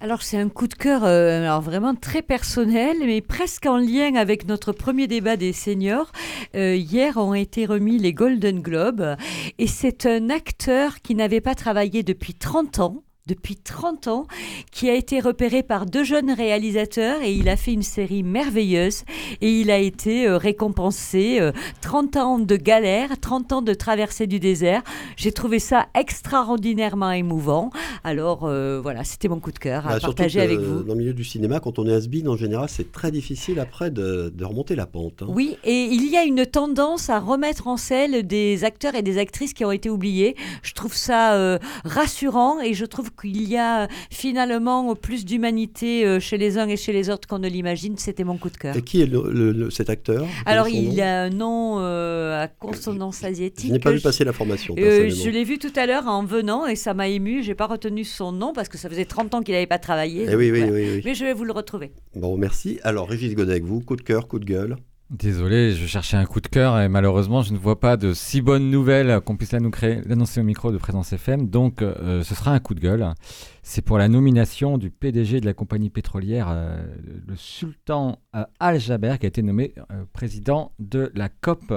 Alors c'est un coup de cœur euh, alors vraiment très personnel, mais presque en lien avec notre premier débat des seniors. hier ont été remis les Golden Globes et c'est un acteur qui n'avait pas travaillé depuis 30 ans depuis 30 ans, qui a été repéré par deux jeunes réalisateurs et il a fait une série merveilleuse et il a été euh, récompensé 30 ans de galère, 30 ans de traversée du désert. J'ai trouvé ça extraordinairement émouvant. Alors voilà, c'était mon coup de cœur à Bah, partager que avec vous. Dans le milieu du cinéma, quand on est has-been, en général, c'est très difficile après de, de remonter la pente. hein. Oui, et il y a une tendance à remettre en selle des acteurs et des actrices qui ont été oubliés. Je trouve ça euh, rassurant et je trouve qu'il y a euh, finalement plus d'humanité euh, chez les uns et chez les autres qu'on ne l'imagine. C'était mon coup de cœur. Et qui est le- le- le- cet acteur? Alors, il a un nom euh, à consonance asiatique. Je n'ai pas vu Je- passer l'information. Euh, personnellement. je l'ai vu tout à l'heure en venant et ça m'a ému. J'ai pas retenu son nom parce que ça faisait 30 ans qu'il n'avait pas travaillé. Eh donc oui, oui, voilà. oui, oui. Mais je vais vous le retrouver. Bon, merci. Alors, Régis Godec, vous, coup de cœur, coup de gueule? Désolé, je cherchais un coup de cœur et malheureusement, je ne vois pas de si bonnes nouvelles qu'on puisse l'annoncer au micro de Présence FM. Donc, euh, ce sera un coup de gueule. C'est pour la nomination du PDG de la compagnie pétrolière, euh, le sultan euh, Al-Jaber, qui a été nommé président de la COP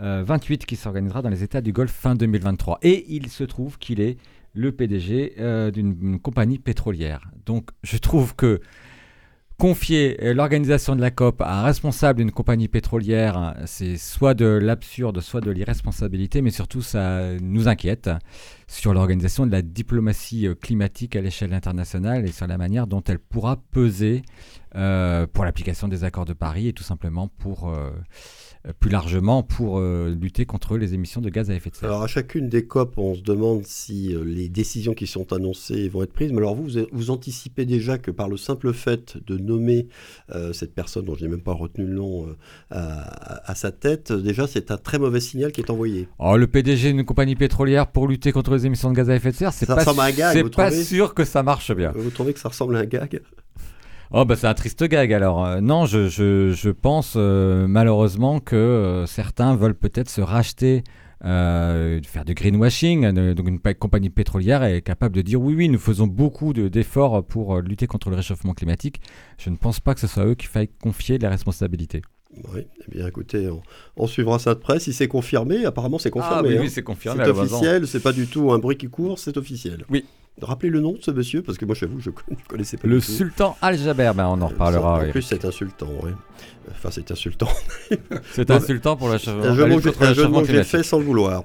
euh, 28 qui s'organisera dans les États du Golfe fin 2023. Et il se trouve qu'il est le PDG d'une compagnie pétrolière. Donc, je trouve que Confier euh, l'organisation de la COP à un responsable d'une compagnie pétrolière, hein, c'est soit de l'absurde, soit de l'irresponsabilité, mais surtout ça nous inquiète sur l'organisation de la diplomatie euh, climatique à l'échelle internationale et sur la manière dont elle pourra peser euh, pour l'application des accords de Paris et tout simplement pour, plus largement, pour euh, lutter contre les émissions de gaz à effet de serre. Alors, à chacune des COP, on se demande si euh, les décisions qui sont annoncées vont être prises. Mais alors, vous, vous, anticipez déjà que par le simple fait de nommer euh, cette personne, dont je n'ai même pas retenu le nom, euh, à, à sa tête, euh, déjà, c'est un très mauvais signal qui est envoyé. Oh, le PDG d'une compagnie pétrolière pour lutter contre les émissions de gaz à effet de serre, c'est pas, gag, c'est sûr que ça marche bien. Vous trouvez que ça ressemble à un gag? Oh bah c'est un triste gag alors. Euh, non, je, je, je pense euh, malheureusement que euh, certains veulent peut-être se racheter, faire du greenwashing. donc une pa- compagnie pétrolière est capable de dire oui, oui, nous faisons beaucoup de- d'efforts pour lutter contre le réchauffement climatique. Je ne pense pas que ce soit à eux qu'il faille confier la responsabilité. Oui, eh bien écoutez, on, on suivra ça de près. Si c'est confirmé, apparemment c'est confirmé. hein. c'est confirmé. C'est officiel, c'est pas du tout un bruit qui court, c'est officiel. Oui. Rappelez le nom de ce monsieur, parce que moi j'avoue, je <laughs> ne connaissais pas Le du tout. sultan Al-Jaber, ben, on en reparlera. En oui. plus, c'est insultant, oui. Enfin, c'est insultant. <laughs> C'est insultant pour la un jeu que j'ai fait sans le vouloir.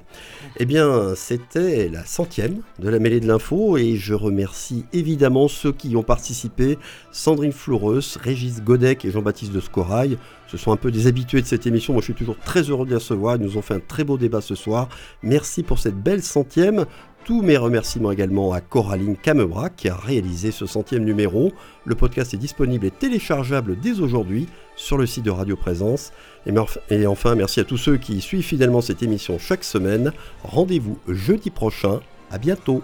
Eh bien, c'était la centième de la mêlée de l'info et je remercie évidemment ceux qui y ont participé. Sandrine Floureus, Régis Godec et Jean-Baptiste de Scorail. Ce sont un peu des habitués de cette émission. Moi, je suis toujours très heureux de les recevoir. Ils nous ont fait un très beau débat ce soir. Merci pour cette belle centième. Tous mes remerciements également à Coraline Camebrac qui a réalisé ce centième numéro. Le podcast est disponible et téléchargeable dès aujourd'hui sur le site de Radio Présence. Et enfin, merci à tous ceux qui suivent fidèlement cette émission chaque semaine. Rendez-vous jeudi prochain. À bientôt.